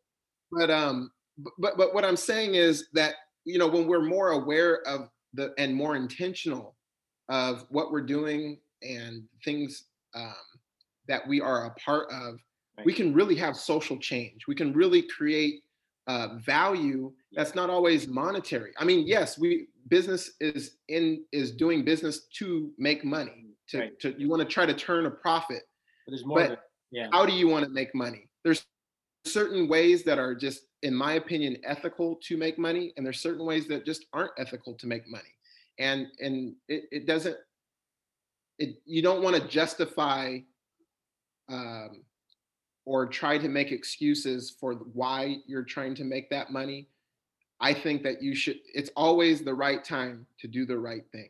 Speaker 3: but um but but what i'm saying is that you know when we're more aware of the and more intentional of what we're doing and things um, that we are a part of we can really have social change we can really create uh, value that's not always monetary i mean yes we business is in is doing business to make money to,
Speaker 1: Right.
Speaker 3: to you want to try to turn a profit
Speaker 1: But there's more.
Speaker 3: But.
Speaker 1: Yeah.
Speaker 3: how do you want to make money there's certain ways that are just in my opinion ethical to make money and there's certain ways that just aren't ethical to make money and and it, it doesn't it you don't want to justify um, or try to make excuses for why you're trying to make that money i think that you should it's always the right time to do the right thing.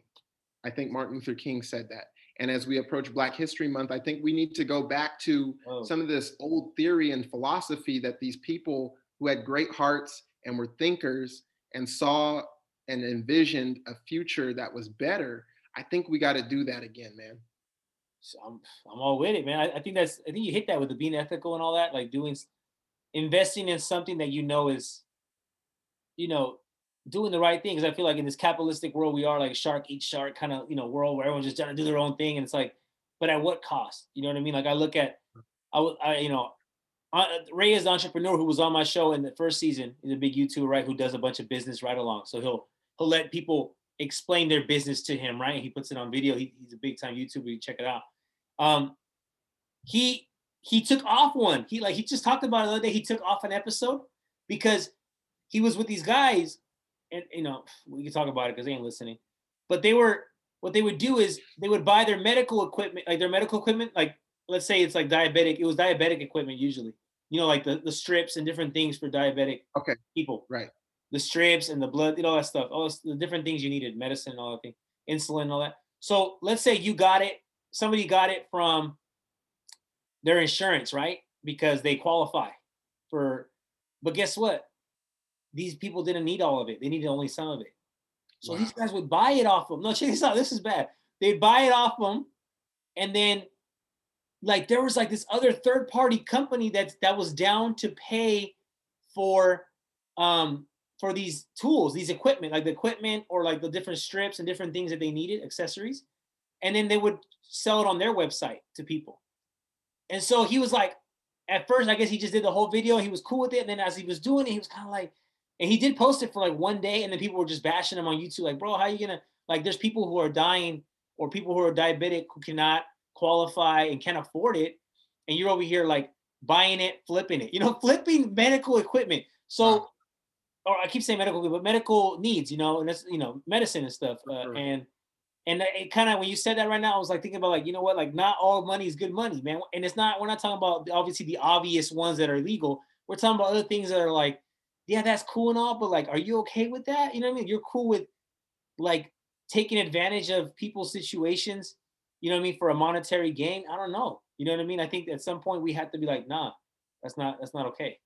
Speaker 3: I think martin luther king said that. And as we approach black history month i think we need to go back to
Speaker 1: Oh.
Speaker 3: some of this old theory and philosophy that these people who had great hearts and were thinkers and saw and envisioned a future that was better i think we got to do that again man
Speaker 1: So I'm I'm all with it, man. I, I think that's I think you hit that with the being ethical and all that, like doing investing in something that you know is, you know, doing the right thing. Because I feel like in this capitalistic world we are like shark eat shark kind of you know world where everyone's just trying to do their own thing, and it's like, but at what cost? You know what I mean? Like I look at, I I you know. uh, Ray is the entrepreneur who was on my show in the first season. He's a big YouTuber, right? Who does a bunch of business right along. So he'll he'll let people explain their business to him, right? He puts it on video. He, he's a big time YouTuber. You check it out. Um, he he took off one. He like he just talked about it the other day. He took off an episode because he was with these guys, and you know we can talk about it because they ain't listening. But they were what they would do is they would buy their medical equipment, like their medical equipment, like let's say it's like diabetic. It was diabetic equipment usually. You know, like the, the strips and different things for diabetic
Speaker 3: Okay.
Speaker 1: people
Speaker 3: Right.
Speaker 1: The strips and the blood, you know, all that stuff, all this- the different things you needed, medicine, and all that thing, insulin, all that. So let's say you got it, somebody got it from their insurance, right? Because they qualify for, but guess what? These people didn't need all of it. They needed only some of it. So these guys would buy it off them. No, check this out. This is bad. They'd buy it off them and then like there was like this other third party company that that was down to pay for um for these tools, these equipment, like the equipment or like the different strips and different things that they needed, accessories, and then they would sell it on their website to people. And so he was like, at first, I guess he just did the whole video. He was cool with it. And then as he was doing it, he was kind of like, and he did post it for like one day, and then people were just bashing him on YouTube, like, bro, how are you gonna like? There's people who are dying or people who are diabetic who cannot qualify and can't afford it, and you're over here like buying it, flipping it, you know, flipping medical equipment. So, or I keep saying medical, but medical needs, you know, and that's you know medicine and stuff. Uh,
Speaker 3: Sure.
Speaker 1: and and it kind of when you said that right now, I was like thinking about like you know what, like not all money is good money, man. And it's not. We're not talking about obviously the obvious ones that are illegal. We're talking about other things that are like, yeah, that's cool and all, but like, are you okay with that? You know what I mean? You're cool with like taking advantage of people's situations. You know what I mean for a monetary gain. I don't know. You know what I mean? I think at some point we have to be like, nah, that's not that's not okay.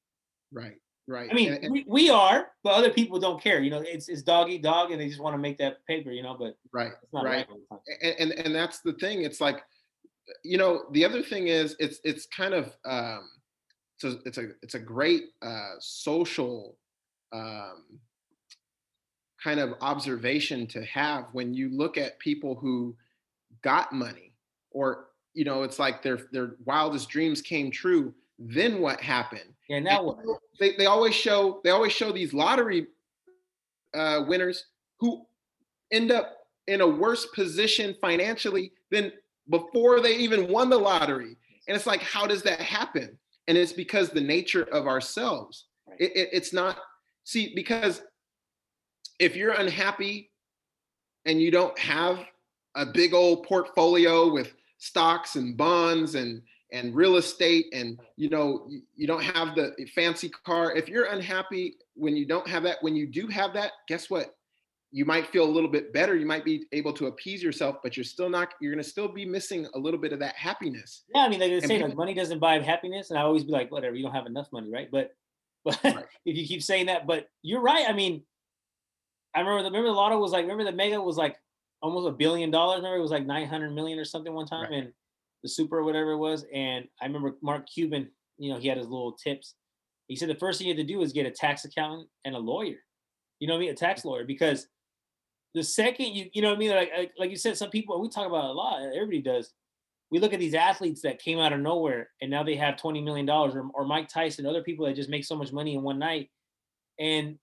Speaker 3: Right. Right.
Speaker 1: I mean,
Speaker 3: And- and-
Speaker 1: we, we are, but other people don't care. You know, it's it's dog eat dog, and they just want to make that paper. You know, but
Speaker 3: right. Right.
Speaker 1: right. all the time.
Speaker 3: and, and and that's the thing it's like you know the other thing is it's it's kind of um it's a it's a it's a great uh social um kind of observation to have when you look at people who got money or you know it's like their their wildest dreams came true then what happened
Speaker 1: Yeah. Now
Speaker 3: and
Speaker 1: what?
Speaker 3: they, they always show they always show these lottery uh, winners who end up in a worse position financially than before they even won the lottery and it's like how does that happen and it's because the nature of ourselves
Speaker 1: Right.
Speaker 3: it, it- it's not see because if you're unhappy and you don't have a big old portfolio with stocks and bonds and and real estate and you know you, you don't have the fancy car if you're unhappy when you don't have that when you do have that guess what you might feel a little bit better you might be able to appease yourself but you're still not you're going to still be missing a little bit of that happiness
Speaker 1: Yeah, I mean, like they say, like money doesn't buy happiness, and I always be like, whatever, you don't have enough money, right? But, but
Speaker 3: Right.
Speaker 1: if you keep saying that, but you're right. I mean, I remember the remember the lotto was like, remember the mega was like almost a billion dollars. Remember it was like nine hundred million or something one time,
Speaker 3: Right.
Speaker 1: and the super or whatever it was. And I remember Mark Cuban, you know, he had his little tips. He said the first thing you have to do is get a tax accountant and a lawyer. You know what I mean? A tax lawyer because the second you you know what I mean like like, like you said some people we talk about a lot everybody does we look at these athletes that came out of nowhere and now they have 20 million dollars or, or Mike Tyson other people that just make so much money in one night and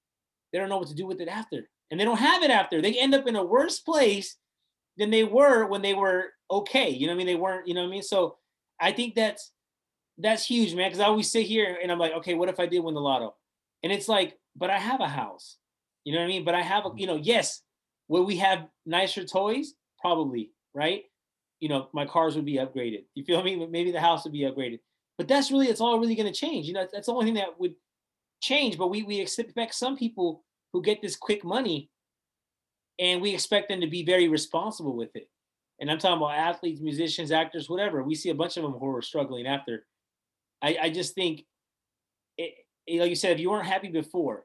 Speaker 1: they don't know what to do with it after and they don't have it after they end up in a worse place than they were when they were okay you know what I mean they weren't you know what I mean so I think that's that's huge man because I always sit here and I'm like okay what if I did win the lotto and it's like but I have a house you know what I mean but I have a mm-hmm. you know yes Will we have nicer toys? Probably, right? You know, my cars would be upgraded. You feel me? Maybe the house would be upgraded. But that's really, it's all really going to change. You know, that's the only thing that would change. But we we expect some people who get this quick money, and we expect them to be very responsible with it. And I'm talking about athletes, musicians, actors, whatever. We see a bunch of them who are struggling after. I, I just think, it, it- like you said, if you weren't happy before,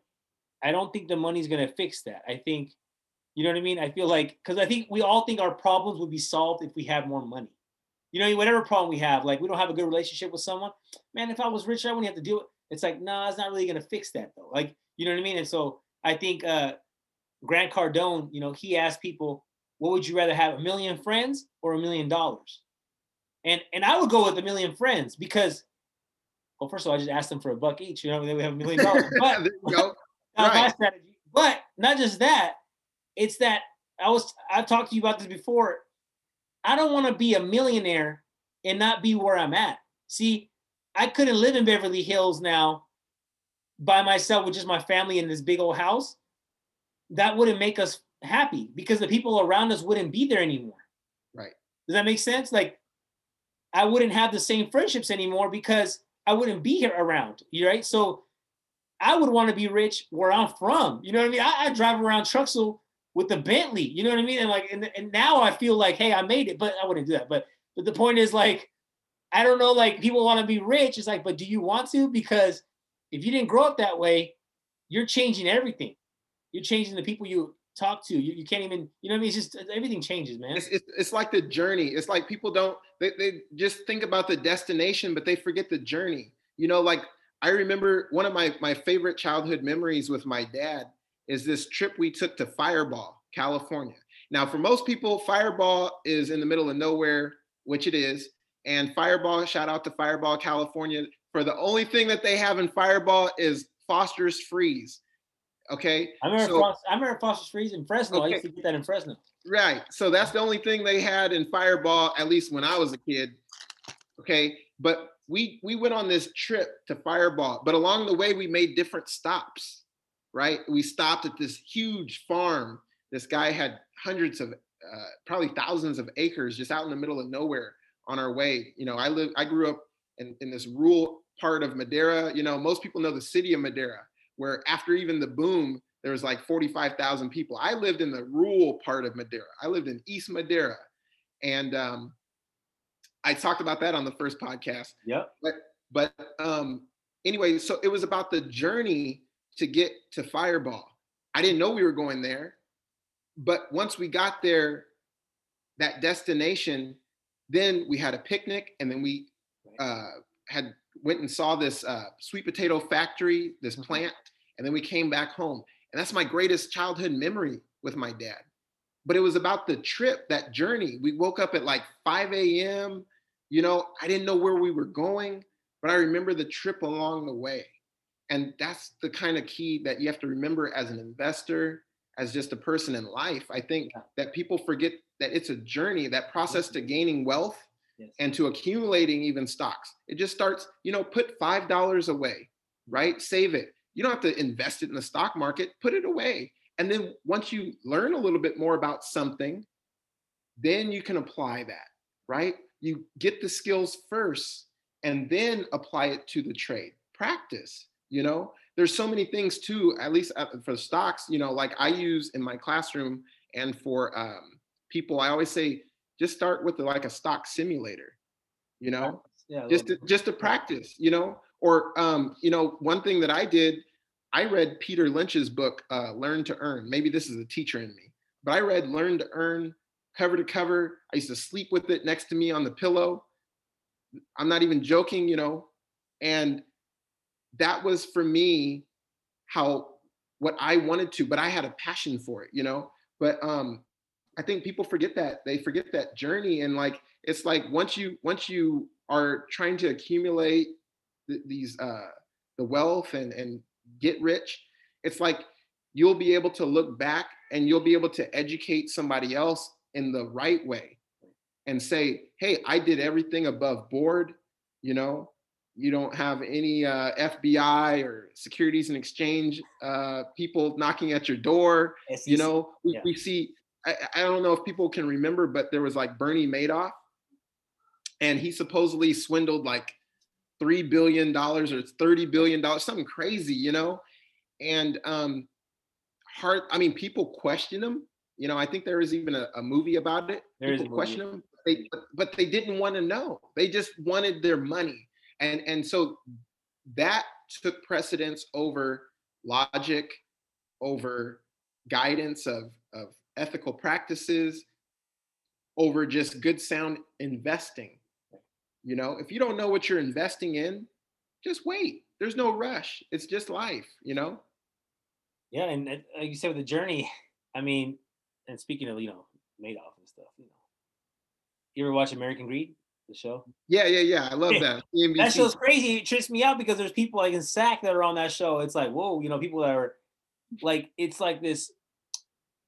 Speaker 1: I don't think the money's going to fix that. I think you know what I mean? I feel like because I think we all think our problems would be solved if we had more money. You know, whatever problem we have, like we don't have a good relationship with someone, man. If I was rich, I wouldn't have to do it. It's like, nah, it's not really gonna fix that though. Like, you know what I mean? And so I think uh Grant Cardone, you know, he asked people, what would you rather have, a million friends or a million dollars? And and I would go with a million friends because, well, first of all, I just asked them for a buck each. You know, then we have a million dollars. But
Speaker 3: there you go
Speaker 1: not my strategy. But not just that, it's that I was I've talked to you about this before. I don't want to be a millionaire and not be where I'm at. See, I couldn't live in Beverly Hills now by myself with just my family in this big old house. That wouldn't make us happy because the people around us wouldn't be there anymore.
Speaker 3: Right.
Speaker 1: Does that make sense? Like I wouldn't have the same friendships anymore because I wouldn't be here around. You right? So I would want to be rich where I'm from. You know what I mean? I, I drive around Truxel with the Bentley. You know what I mean? And like, and, and now I feel like, hey, I made it, but I wouldn't do that. But but the point is like, I don't know. Like people want to be rich. It's like, but do you want to? Because if you didn't grow up that way, you're changing everything. You're changing the people you talk to. You, you can't even, you know what I mean? It's just uh, everything changes, man.
Speaker 3: It's, it's, it's like the journey. It's like people don't, they, they just think about the destination, but they forget the journey. You know, like I remember one of my, my favorite childhood memories with my dad is this trip we took to Firebaugh, California. Now, for most people, Firebaugh is in the middle of nowhere, which it is. And Firebaugh, shout out to Firebaugh, California. For the only thing that they have in Firebaugh is Foster's Freeze. Okay.
Speaker 1: I remember,
Speaker 3: So-
Speaker 1: Foster, I remember Foster's Freeze in Fresno. I used to get that in Fresno.
Speaker 3: Right. So that's the only thing they had in Firebaugh, at least when I was a kid. Okay. But we we went on this trip to Firebaugh, but along the way we made different stops. Right. We stopped at this huge farm. This guy had hundreds of uh, probably thousands of acres just out in the middle of nowhere on our way. You know, I live I grew up in, in this rural part of Madera. You know, most people know the city of Madera, where after even the boom, there was like 45,000 people. I lived in the rural part of Madera. I lived in East Madera. And um, I talked about that on the first podcast.
Speaker 1: Yep.
Speaker 3: But um, anyway, so it was about the journey to get to Firebaugh. I didn't know we were going there. But once we got there, that destination, then we had a picnic and then we uh, had went and saw this uh, sweet potato factory, this
Speaker 1: Mhm.
Speaker 3: plant, and then we came back home. And that's my greatest childhood memory with my dad. But it was about the trip, that journey. We woke up at like 5 a.m. You know, I didn't know where we were going, but I remember the trip along the way. And that's the kind of key that you have to remember as an investor, as just a person in life. I think that people forget that it's a journey, that process to gaining wealth
Speaker 1: Yes.
Speaker 3: and to accumulating even stocks. It just starts, you know, put $5 away, right? Save it. You don't have to invest it in the stock market, put it away. And then once you learn a little bit more about something, then you can apply that, right? You get the skills first and then apply it to the trade. Practice, you know? There's so many things too, at least uh, for stocks, you know, like I use in my classroom and for um, people, I always say, just start with like a stock simulator, you know?
Speaker 1: Yeah.
Speaker 3: Just to, just to practice, you know. Or um, you know, one thing that I did, I read Peter Lynch's book, uh, Learn to Earn. Maybe this is a teacher in me, but I read Learn to Earn cover to cover. I used to sleep with it next to me on the pillow. I'm not even joking, you know. And that was for me how what I wanted to, but I had a passion for it, you know. But um, I think people forget that they forget that journey, and like it's like once you once you are trying to accumulate th- these uh, the wealth and and get rich, it's like you'll be able to look back and you'll be able to educate somebody else in the right way and say, hey, I did everything above board, you know. You don't have any uh, FBI or Securities and Exchange uh, people knocking at your door
Speaker 1: SEC.
Speaker 3: you know we,
Speaker 1: yeah.
Speaker 3: we see I, I don't know if people can remember but there was like bernie madoff and he supposedly swindled like three billion dollars or 30 billion dollars something crazy you know? And um hard i mean people question him you know? I think there is even a, a movie about it.
Speaker 1: There
Speaker 3: people question him they, but, but they didn't want to know. They just wanted their money. And and so that took precedence over logic over guidance of, of ethical practices over just good sound investing you know if you don't know what you're investing in just wait there's no rush it's just life you know
Speaker 1: Yeah, and uh, like you said with the journey, I mean, and speaking of you know Madoff and stuff, you know, you ever watch American Greed, the show?
Speaker 3: yeah yeah yeah i love that CNBC.
Speaker 1: That show's crazy. It trips me out because there's people like in SAC that are on that show. It's like, whoa, you know, people that are like, it's like this,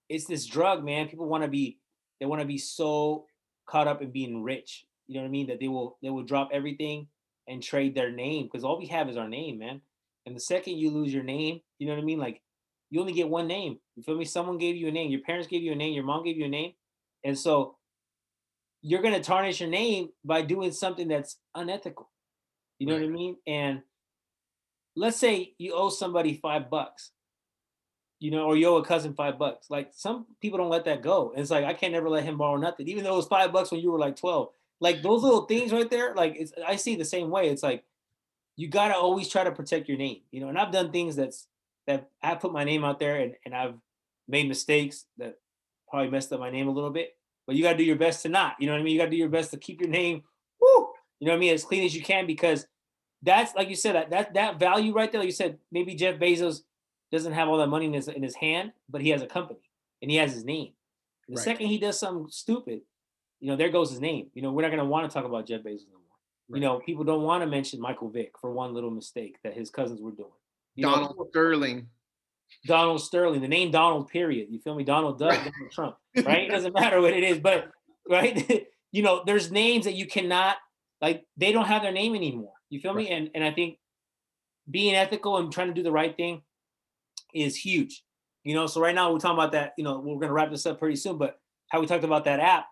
Speaker 1: it's this drug, man. People want to be, they want to be so caught up in being rich. You know what I mean? That they will, they will drop everything and trade their name because all we have is our name, man. And the second you lose your name, you know what I mean? Like, you only get one name. You feel me? Someone gave you a name. Your parents gave you a name. Your mom gave you a name. And so you're going to tarnish your name by doing something that's unethical. You know what I mean? And let's say you owe somebody five bucks, you know, or owe a cousin five bucks. Like some people don't let that go. And it's like, I can't never let him borrow nothing, even though it was five bucks when you were like 12. Like those little things right there, like it's, I see the same way. It's like, you got to always try to protect your name, you know, and I've done things that's, that I put my name out there and, and I've, made mistakes that probably messed up my name a little bit. But you got to do your best to not. You know what I mean? You got to do your best to keep your name, woo, you know what I mean, as clean as you can because that's like you said that that that value right there. Like you said, maybe Jeff Bezos doesn't have all that money in his in his hand, but he has a company and he has his name. The
Speaker 3: Right.
Speaker 1: second he does something stupid, you know, there goes his name. You know, we're not going to want to talk about Jeff Bezos no more.
Speaker 3: Right.
Speaker 1: You know, people don't want to mention Michael Vick for one little mistake that his cousins were doing. You know,
Speaker 3: Donald Sterling.
Speaker 1: Donald Sterling, the name Donald, period. You feel me? Donald Duck,
Speaker 3: Right.
Speaker 1: Donald Trump, right? It doesn't matter what it is, but right, you know, there's names that you cannot like. They don't have their name anymore. You feel me? And and I think being ethical and trying to do the right thing is huge. You know, so right now we're talking about that. You know, we're gonna wrap this up pretty soon, but how we talked about that app,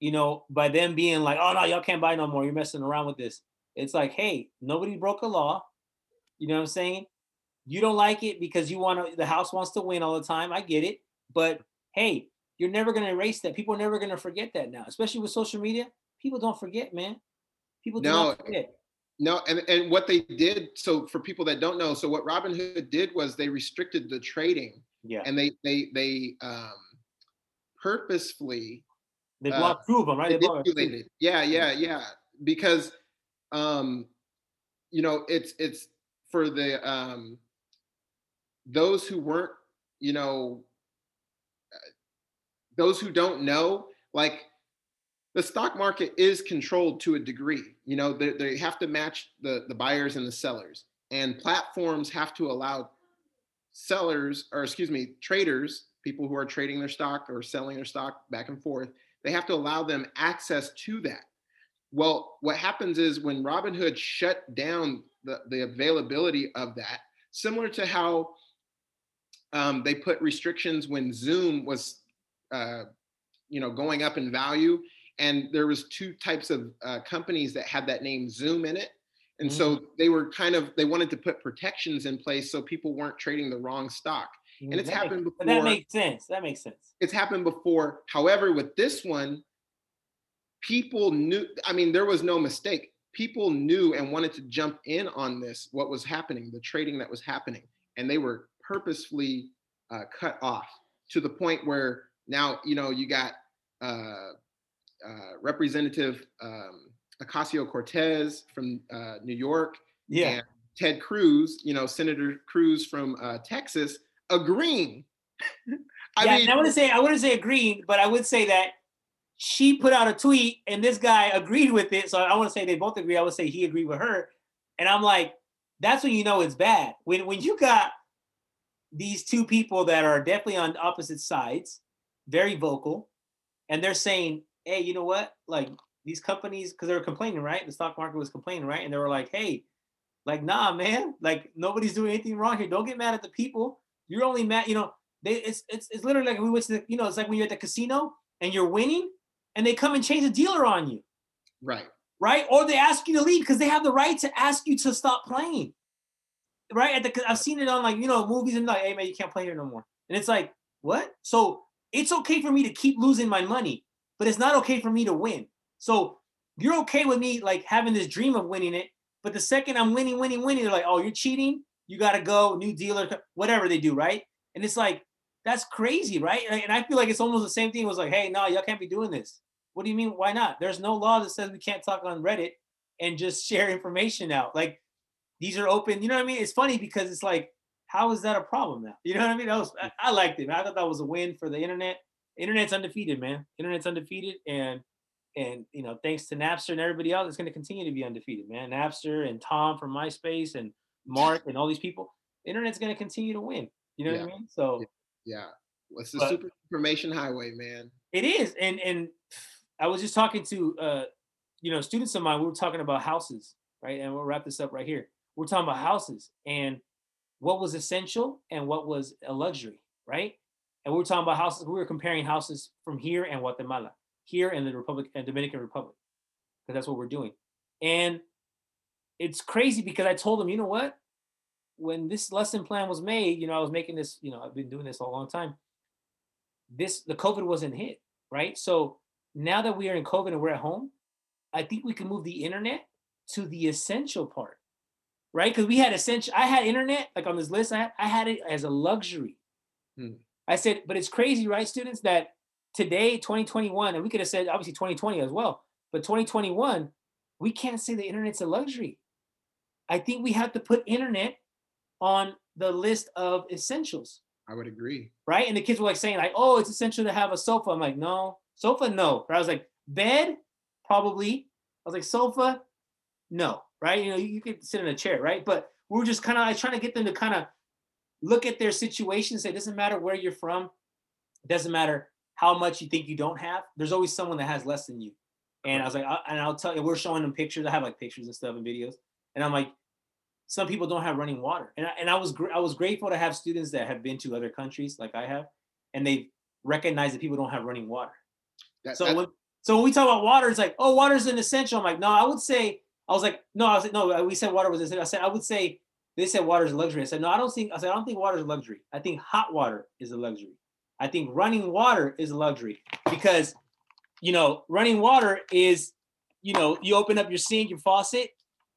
Speaker 1: you know, by them being like, oh no, y'all can't buy no more. You're messing around with this. It's like, hey, nobody broke a law. You know what I'm saying? You don't like it because you want to. The house wants to win all the time. I get it, but hey, you're never gonna erase that. People are never gonna forget that now, especially with social media. People don't forget, man. People do not forget.
Speaker 3: No, and, and what they did, so for people that don't know, so what Robinhood did was they restricted the trading
Speaker 1: Yeah,
Speaker 3: and they they they um purposefully
Speaker 1: they
Speaker 3: uh,
Speaker 1: blocked them, right? They
Speaker 3: manipulated. Yeah, yeah, yeah. Because um you know it's it's for the um those who weren't, you know, uh, those who don't know, like the stock market is controlled to a degree. You know, they, they have to match the, the buyers and the sellers. And platforms have to allow sellers, or excuse me, traders, people who are trading their stock or selling their stock back and forth, they have to allow them access to that. Well, what happens is when Robinhood shut down the, the availability of that, similar to how um, they put restrictions when Zoom was, uh, you know, going up in value, and there was two types of uh, companies that had that name Zoom in it, and so they were kind of they wanted to put protections in place so people weren't trading the wrong stock. And it's
Speaker 1: That makes-
Speaker 3: happened
Speaker 1: but that makes sense. That makes sense.
Speaker 3: It's happened before. However, with this one, people knew. I mean, there was no mistake. People knew and wanted to jump in on this. What was happening? The trading that was happening, and they were purposefully uh, cut off to the point where now you know you got uh, uh, Representative um, Ocasio Cortez from uh, New York
Speaker 1: Yeah.
Speaker 3: and Ted Cruz, you know, Senator Cruz from uh, Texas, agreeing. I
Speaker 1: yeah,
Speaker 3: mean,
Speaker 1: I want to say I wouldn't say agreeing, but I would say that she put out a tweet and this guy agreed with it. So I want to say they both agree. I would say he agreed with her, and I'm like, that's when you know it's bad. When when you got these two people that are definitely on opposite sides, very vocal, and they're saying, hey, you know what? Like these companies, because they were complaining, right? The stock market was complaining, right? And they were like, hey, like, nah, man, like nobody's doing anything wrong here. Don't get mad at the people. You're only mad, you know. They, it's it's it's literally like we went to the, you know, it's like when you're at the casino and you're winning, and they come and change the dealer on you,
Speaker 3: right.
Speaker 1: right? Or they ask you to leave because they have the right to ask you to stop playing, right? At the, I've seen it on like you know movies and like, hey man, you can't play here no more, and it's like what? So it's okay for me to keep losing my money, but it's not okay for me to win. So you're okay with me like having this dream of winning it, but the second I'm winning, winning, winning, they're like, oh, you're cheating. You got to go, new dealer, whatever they do, right? And it's like that's crazy, right? And I feel like it's almost the same thing. It was like, hey, no, y'all can't be doing this. What do you mean? Why not? There's no law that says we can't talk on Reddit and just share information out. Like these are open. You know what I mean? It's funny because it's like, how is that a problem now? You know what I mean? That was, I, I liked it. I thought that was a win for the internet. Internet's undefeated, man. Internet's undefeated, and and you know, thanks to Napster and everybody else, it's going to continue to be undefeated, man. Napster and Tom from MySpace and Mark and all these people. Internet's going to continue to win. You know what I mean? So
Speaker 3: Yeah. What's the super information highway, man?
Speaker 1: It is, and and I was just talking to uh, you know students of mine. We were talking about houses, right? And we'll wrap this up right here. We're talking about houses and what was essential and what was a luxury, right? And we were talking about houses. We were comparing houses from here and Guatemala, here in the Republic and Dominican Republic, because that's what we're doing. And it's crazy because I told them, you know what? When this lesson plan was made, you know, I was making this. You know, I've been doing this a long time. This the COVID wasn't hit right? So now that we are in COVID and we're at home, I think we can move the internet to the essential part, right? Because we had essential, I had internet like on this list, I had, I had it as a luxury.
Speaker 3: Hmm.
Speaker 1: I said, but it's crazy, right, students, that today, 2021, and we could have said obviously 2020 as well, but 2021, we can't say the internet's a luxury. I think we have to put internet on the list of essentials,
Speaker 3: I would agree.
Speaker 1: right? And the kids were like saying, like, oh, it's essential to have a sofa. I'm like, no, sofa, no. But I was like, bed, probably. I was like, sofa, no, right? You know, you, you could sit in a chair, right? But we are just kind of, was trying to get them to kind of look at their situation and say, it doesn't matter where you're from, it doesn't matter how much you think you don't have. There's always someone that has less than you. And I was like, I, and I'll tell you, we're showing them pictures. I have like pictures and stuff and videos. And I'm like, some people don't have running water. And I, and I was gr- I was grateful to have students that have been to other countries like I have, and they recognize that people don't have running water.
Speaker 3: That,
Speaker 1: So when so when we talk about water, it's like, oh, water is an essential. I'm like, no, I would say, I was like, no, I was like, no, we said water was essential. I said, I would say, they said water is a luxury. I said, no, I don't think, I said, I don't think water is a luxury. I think hot water is a luxury. I think running water is a luxury because, you know, running water is, you know, you open up your sink, your faucet,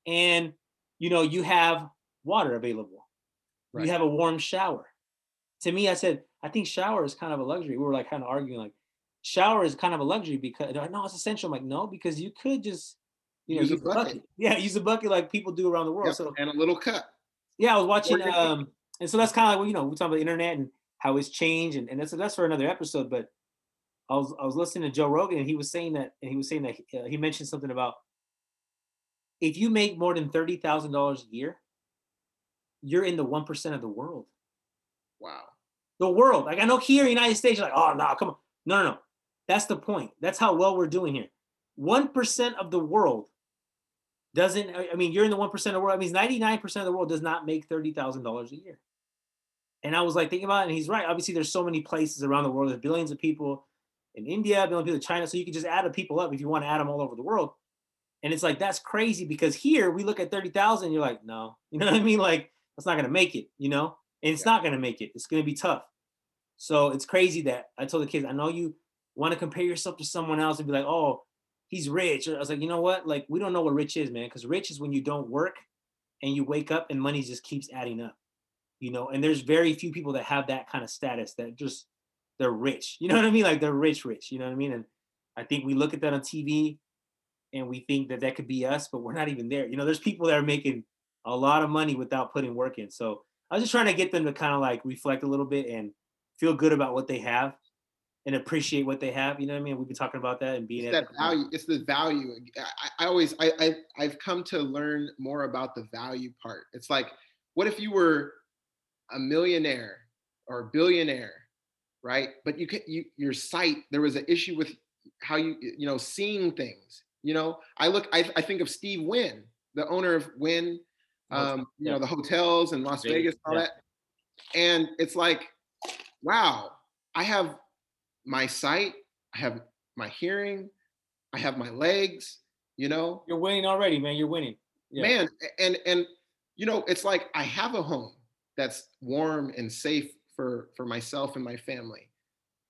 Speaker 1: and, you know, you have water available.
Speaker 3: Right.
Speaker 1: You have a warm shower. To me, I said, I think shower is kind of a luxury. We were like kind of arguing, like, shower is kind of a luxury because like, no, it's essential. I'm like, no, because you could just, you know,
Speaker 3: Use
Speaker 1: use,
Speaker 3: a
Speaker 1: a bucket.
Speaker 3: bucket.
Speaker 1: Yeah, use a bucket like people do around the world.
Speaker 3: Yep,
Speaker 1: So
Speaker 3: and a little cup.
Speaker 1: Yeah, I was watching, um, and so that's kind of like, you know, we're talking about the internet and how it's changed, and, and that's that's for another episode. But I was I was listening to Joe Rogan, and he was saying that, and he was saying that he, uh, he mentioned something about if you make more than thirty thousand dollars a year, you're in the one percent of the world.
Speaker 3: Wow.
Speaker 1: The world, like I know here in the United States, you're like, oh no, come on, no, no, no. That's the point. That's how well we're doing here. One percent of the world doesn't. I mean, you're in the one percent of the world. i mean ninety nine percent of the world does not make thirty thousand dollars a year. And I was like thinking about it, and he's right. Obviously, there's so many places around the world. There's billions of people in India, billions of people in China. So you can just add the people up if you want to add them all over the world. And it's like that's crazy because here we look at thirty thousand. You're like, no, you know what I mean? Like that's not gonna make it. You know, and it's not gonna make it. It's gonna be tough. So it's crazy that I told the kids, I know you want to compare yourself to someone else and be like, oh, he's rich. I was like, you know what? Like, we don't know what rich is, man. Because rich is when you don't work and you wake up and money just keeps adding up. You know, and there's very few people that have that kind of status that just they're rich. You know what I mean? Like they're rich, rich. You know what I mean? And I think we look at that on TV and we think that that could be us, but we're not even there. You know, there's people that are making a lot of money without putting work in. So I was just trying to get them to kind of like reflect a little bit and feel good about what they have and appreciate what they have. You know what I mean? We've been talking about that and being
Speaker 3: It's that value. It's the value. I, I always, I, I, I've come to learn more about the value part. It's like, what if you were a millionaire or a billionaire, right? But you could, you, your sight, there was an issue with how you, you know, seeing things. You know, I look, I, I think of Steve Wynn, the owner of Wynn, um, you
Speaker 1: yeah.
Speaker 3: know, the hotels in Las
Speaker 1: Vegas,
Speaker 3: Vegas, all
Speaker 1: yeah.
Speaker 3: that. And it's like, wow, I have my sight, I have my hearing, I have my legs, you know,
Speaker 1: You're winning already, man. You're winning. Yeah.
Speaker 3: man, and and you know, it's like I have a home that's warm and safe for for myself and my family.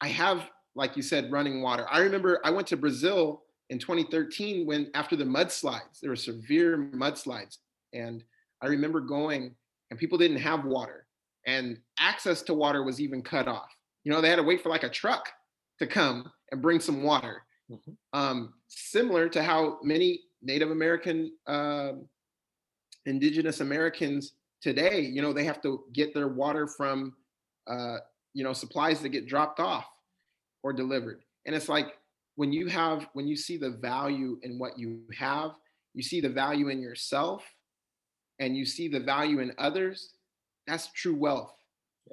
Speaker 3: I have, like you said, running water. I remember I went to Brazil in 2013 when after the mudslides, there were severe mudslides, and I remember going and people didn't have water, and access to water was even cut off. You know, they had to wait for like a truck to come and bring some water.
Speaker 1: Mhm.
Speaker 3: Um, similar to how many Native American, um, Indigenous Americans today, you know, they have to get their water from, uh, you know, supplies that get dropped off or delivered. And it's like when you have, when you see the value in what you have, you see the value in yourself, and you see the value in others. That's true wealth,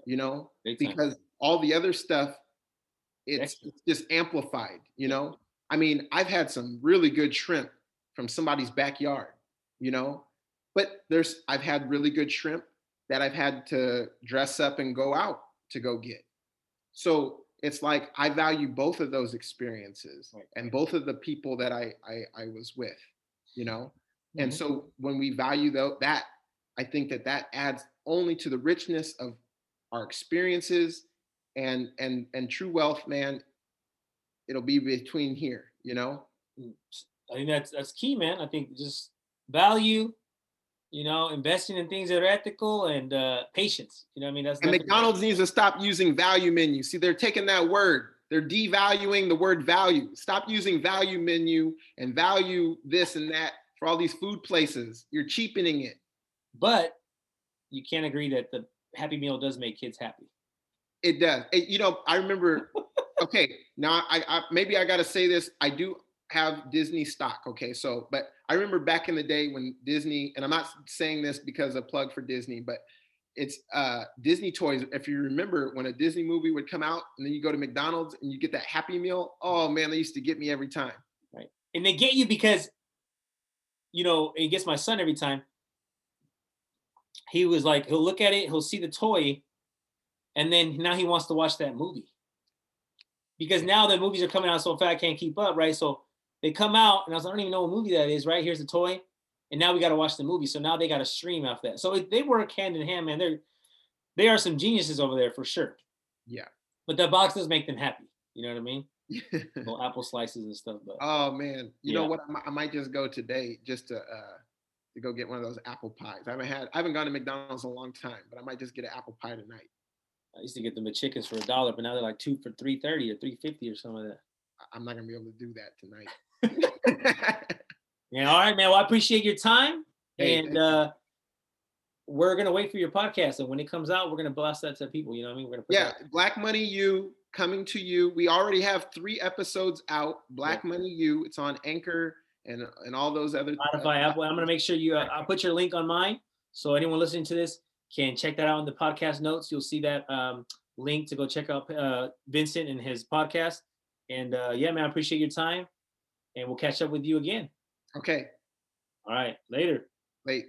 Speaker 3: you know because all the other stuff it's, it's just amplified you know? I mean i've had some really good shrimp from somebody's backyard you know? But there's i've had really good shrimp that i've had to dress up and go out to go get. So it's like i value both of those experiences
Speaker 1: Right.
Speaker 3: and both of the people that i i, I was with you know? And
Speaker 1: Mhm.
Speaker 3: so when we value tho- that i think that that adds only to the richness of our experiences and and and true wealth man it'll be between here you know
Speaker 1: I think that's that's key, man. I think just value You know, investing in things that are ethical and uh, patience. You know, what I mean, that's
Speaker 3: And McDonald's needs to stop using value menu. See, they're taking that word, they're devaluing the word value. Stop using value menu and value this and that for all these food places. You're cheapening it.
Speaker 1: But you can't agree that the Happy Meal does make kids happy.
Speaker 3: It does. It- you know, I remember. okay, now I, I maybe I got to say this. I do have Disney stock. Okay, so but I remember back in the day when Disney, and I'm not saying this because a plug for Disney, but it's uh Disney toys. If you remember when a Disney movie would come out, and then you go to McDonald's and you get that Happy Meal. Oh man, they used to get me every time.
Speaker 1: Right, and they get you because, you know, it gets my son every time. He was like, he'll look at it, he'll see the toy, and then now he wants to watch that movie. Because now the movies are coming out so fast, I can't keep up, right? So they come out, and I was like, I don't even know what movie that is, right? Here's the toy, and now we got to watch the movie. So now they got to stream off that. So they work hand in hand, man. They're they are some geniuses over there for sure.
Speaker 3: Yeah.
Speaker 1: But the box does make them happy. You know what I mean? Little apple slices and stuff. But
Speaker 3: oh man, you know what? I might, I might just go today just to uh to go get one of those apple pies. I haven't had. I haven't gone to McDonald's in a long time, but I might just get an apple pie tonight.
Speaker 1: I used to get them at chickens for a dollar, but now they're like two for three thirty or three fifty or something like that.
Speaker 3: I'm not gonna be able to do that tonight.
Speaker 1: Yeah, all right, man. Well, I appreciate your time,
Speaker 3: Hey,
Speaker 1: and uh, we're gonna wait for your podcast, and when it comes out, we're gonna blast that to people. You know what I mean? We're gonna
Speaker 3: yeah,
Speaker 1: that-
Speaker 3: Black Money U coming to you. We already have three episodes out. Black Money U. It's on Anchor and and all those other. uh,
Speaker 1: Apple. I'm gonna make sure you. Uh, I'll put your link on mine, so anyone listening to this can check that out in the podcast notes. You'll see that um, link to go check out uh, Vincent and his podcast. And uh, yeah, man, I appreciate your time, and we'll catch up with you again.
Speaker 3: Okay,
Speaker 1: All right, later.
Speaker 3: wait.